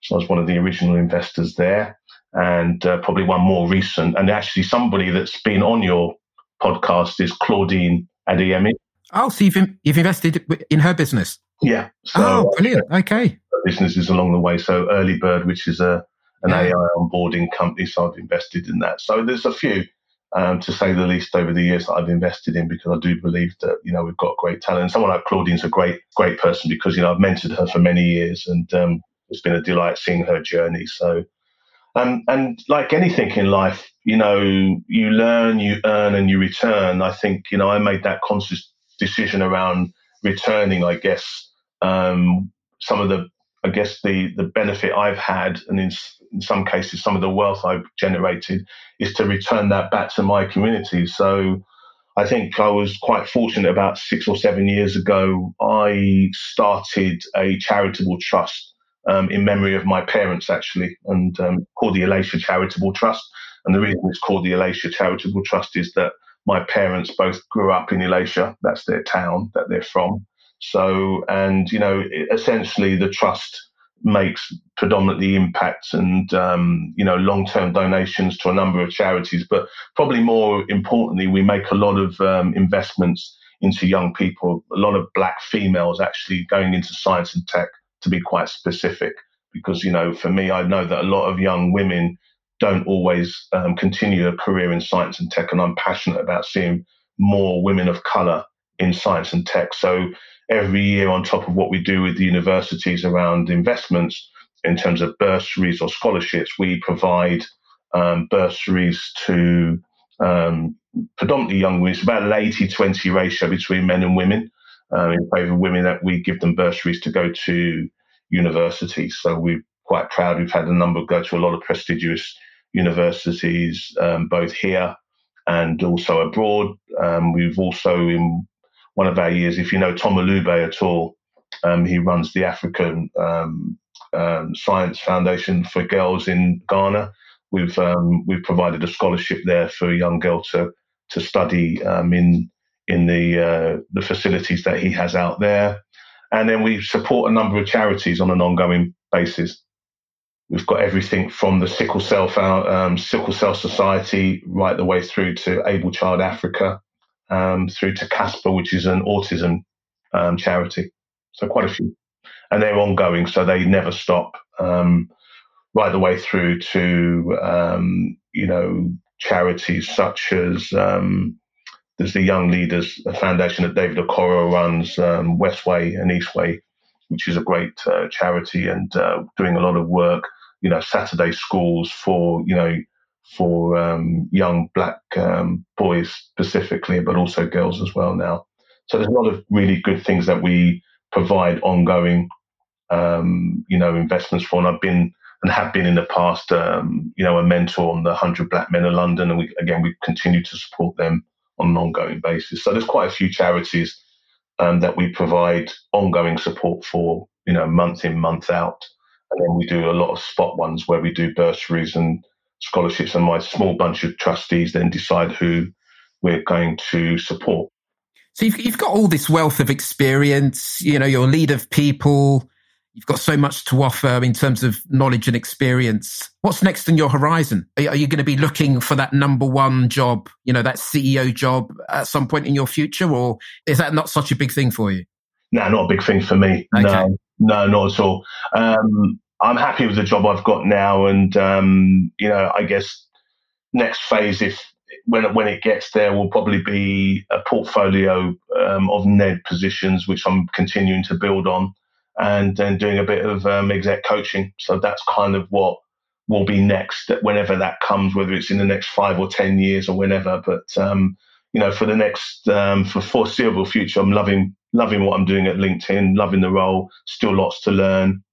So I was one of the original investors there and uh, probably one more recent. And actually, somebody that's been on your podcast is Claudine Adeyemi. Oh, so you've, you've invested in her business? Yeah. So, oh, brilliant. Okay. Businesses along the way. So Early Bird, which is a an yeah. AI onboarding company. So I've invested in that. So there's a few, um, to say the least, over the years that I've invested in because I do believe that you know we've got great talent. And someone like Claudine's a great great person because you know I've mentored her for many years, and um, it's been a delight seeing her journey. So. Um, and like anything in life, you know, you learn, you earn, and you return. I think, you know, I made that conscious decision around returning, I guess, um, some of the, I guess, the the benefit I've had, and in, in some cases, some of the wealth I've generated, is to return that back to my community. So, I think I was quite fortunate. About six or seven years ago, I started a charitable trust um, in memory of my parents, actually, and um, called the Ilesha Charitable Trust. And the reason it's called the Ilesha Charitable Trust is that my parents both grew up in Ilesha. That's their town that they're from. So, and you know, essentially, the trust makes predominantly impacts and um, you know long-term donations to a number of charities. But probably more importantly, we make a lot of um, investments into young people. A lot of black females actually going into science and tech, to be quite specific. Because you know, for me, I know that a lot of young women don't always um, continue a career in science and tech, and I'm passionate about seeing more women of color in science and tech. So every year, on top of what we do with the universities around investments in terms of bursaries or scholarships, we provide um, bursaries to um, predominantly young women. It's about an 80 20 ratio between men and women. Um, in favour of women, that we give them bursaries to go to university. So we're quite proud. We've had a number go to a lot of prestigious universities, um, both here and also abroad. Um, we've also, in one of our years, if you know Tom Ilube at all, um, he runs the African um, um, Science Foundation for Girls in Ghana. We've um, we've provided a scholarship there for a young girl to to study in in the uh, the facilities that he has out there, and then we support a number of charities on an ongoing basis. We've got everything from the Sickle Cell um, Sickle Cell Society right the way through to Able Child Africa, um, through to Casper, which is an autism um, charity. So quite a few, and they're ongoing, so they never stop. Um, right the way through to um, you know charities such as um, there's the Young Leaders Foundation that David Okoro runs, Westway and Eastway, which is a great uh, charity and uh, doing a lot of work you know Saturday schools for you know for um, young black um, boys specifically, but also girls as well now. So there's a lot of really good things that we provide ongoing, um, you know, investments for. And I've been and have been in the past, um, you know, a mentor on the 100 Black Men of London. And we, again, we continue to support them on an ongoing basis. So there's quite a few charities um, that we provide ongoing support for, you know, month in, month out. And then we do a lot of spot ones where we do bursaries and scholarships, and my small bunch of trustees then decide who we're going to support. So you've, you've got all this wealth of experience, you know, you're lead of people, you've got so much to offer in terms of knowledge and experience. What's next on your horizon? Are, are you going to be looking for that number one job, you know, that CEO job at some point in your future, or is that not such a big thing for you? No, not a big thing for me. Okay. No, no, not at all. Um, I'm happy with the job I've got now, and um, you know, I guess next phase, if when when it gets there, will probably be a portfolio um, of NED positions, which I'm continuing to build on, and then doing a bit of um, exec coaching. So that's kind of what will be next, whenever that comes, whether it's in the next five or ten years or whenever. But um, you know, for the next um, for foreseeable future, I'm loving loving what I'm doing at LinkedIn, loving the role. Still lots to learn.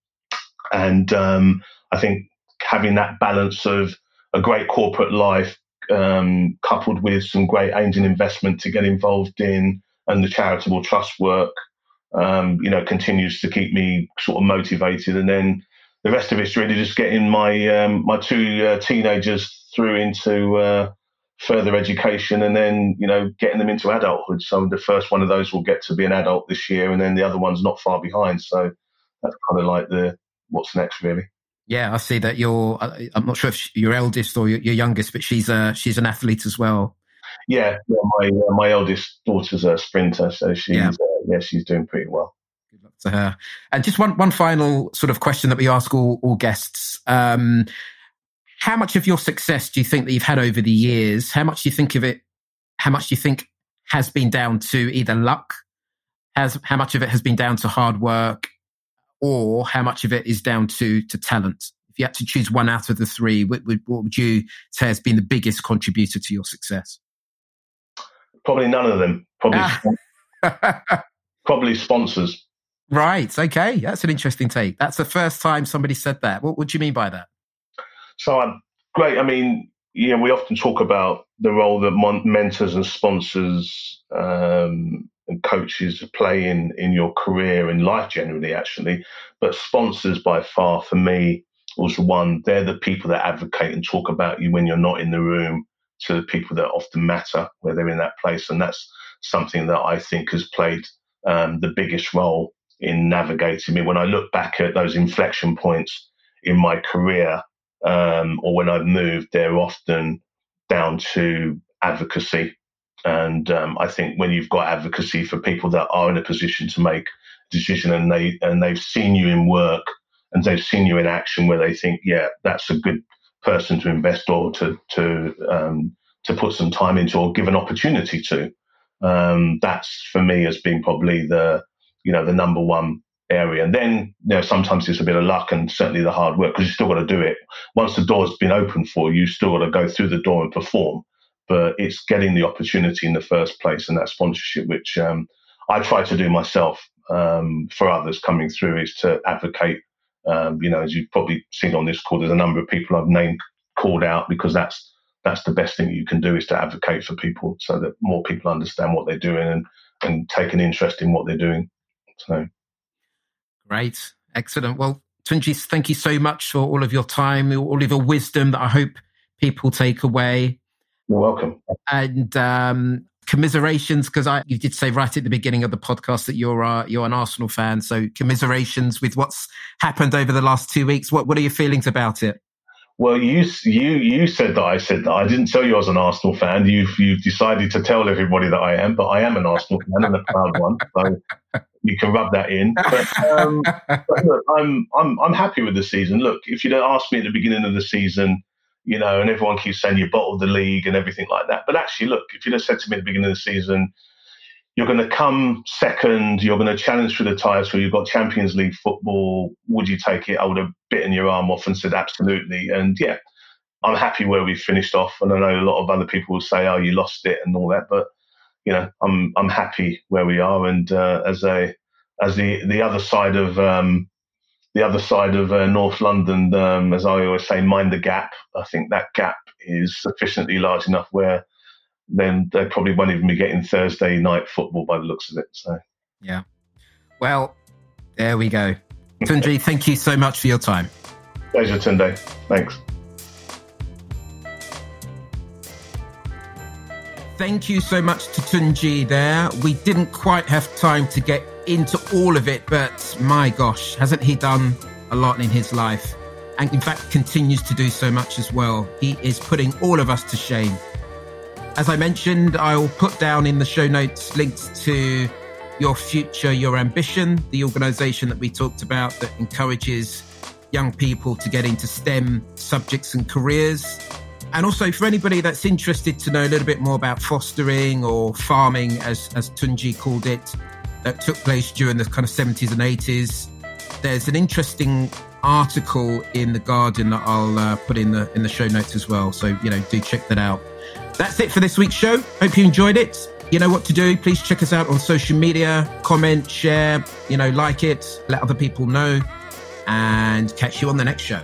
And um, I think having that balance of a great corporate life um, coupled with some great angel investment to get involved in and the charitable trust work, um, you know, continues to keep me sort of motivated. And then the rest of it's really just getting my um, my two uh, teenagers through into uh, further education and then you know getting them into adulthood. So the first one of those will get to be an adult this year, and then the other one's not far behind. So that's kind of like the what's next, really. Yeah, I see that you're. I'm not sure if your eldest or your, youngest, but she's a she's an athlete as well. Yeah, yeah my uh, my eldest daughter's a sprinter, so she's yeah. Yeah she's doing pretty well. Good luck to her. And just one one final sort of question that we ask all all guests. Um, how much of your success do you think that you've had over the years? How much do you think of it? How much do you think has been down to either luck? Has how much of it has been down to hard work, or how much of it is down to to talent? If you had to choose one out of the three, what, what would you say has been the biggest contributor to your success? Probably none of them. Probably, probably sponsors. Right. Okay. That's an interesting take. That's the first time somebody said that. What, what do you mean by that? So, I'm great. I mean, yeah, we often talk about the role that mon- mentors and sponsors um, and coaches play in in your career in life generally, actually. But sponsors, by far, for me, was one. They're the people that advocate and talk about you when you're not in the room to the people that often matter where they're in that place, and that's something that I think has played um, the biggest role in navigating me. When I look back at those inflection points in my career, um, or when I've moved, they're often down to advocacy. And um, I think when you've got advocacy for people that are in a position to make a decision and they and they've seen you in work and they've seen you in action where they think, yeah, that's a good person to invest or to to um, to put some time into or give an opportunity to. Um, that's for me has been probably the you know the number one area. And then you know sometimes it's a bit of luck and certainly the hard work because you still got to do it. Once the door's been opened for you, you still got to go through the door and perform. But it's getting the opportunity in the first place and that sponsorship, which um, I try to do myself um, for others coming through, is to advocate. Um, you know, as you've probably seen on this call, there's a number of people I've named called out because that's that's the best thing you can do is to advocate for people so that more people understand what they're doing and and take an interest in what they're doing. So great, excellent. Well, Tunji, thank you so much for all of your time, all of your wisdom that I hope people take away. You're welcome. And um, commiserations, because I you did say right at the beginning of the podcast that you're uh, you're an Arsenal fan. So commiserations with what's happened over the last two weeks. What what are your feelings about it? Well, you you you said that I said that. I didn't tell you I was an Arsenal fan. You've you've decided to tell everybody that I am, but I am an Arsenal fan and a proud one. So you can rub that in. But, um, but look, I'm I'm I'm happy with the season. Look, if you'd asked me at the beginning of the season, you know, and everyone keeps saying you bottled the league and everything like that, but actually, look, if you'd have said to me at the beginning of the season, you're going to come second, you're going to challenge for the title, you've got Champions League football, would you take it? I would have bitten your arm off and said absolutely. And yeah, I'm happy where we finished off. And I know a lot of other people will say, oh, you lost it and all that, but you know, I'm I'm happy where we are. And uh, as a as the the other side of um, the other side of uh, North London, um, as I always say, mind the gap. I think that gap is sufficiently large enough where then they probably won't even be getting Thursday night football by the looks of it. So, yeah. Well, there we go. Tunji, thank you so much for your time. Pleasure, Tunde. Thanks. Thank you so much to Tunji there. We didn't quite have time to get into all of it, but my gosh, hasn't he done a lot in his life? And in fact, continues to do so much as well. He is putting all of us to shame. As I mentioned, I'll put down in the show notes links to Your Future, Your Ambition, the organization that we talked about that encourages young people to get into STEM subjects and careers. And also for anybody that's interested to know a little bit more about fostering or farming, as, as Tunji called it, that took place during the kind of 70s and 80s, there's an interesting article in the Guardian that I'll uh, put in the in the show notes as well. So you know, do check that out. That's it for this week's show. Hope you enjoyed it. You know what to do. Please check us out on social media, comment, share, you know, like it, let other people know, and catch you on the next show.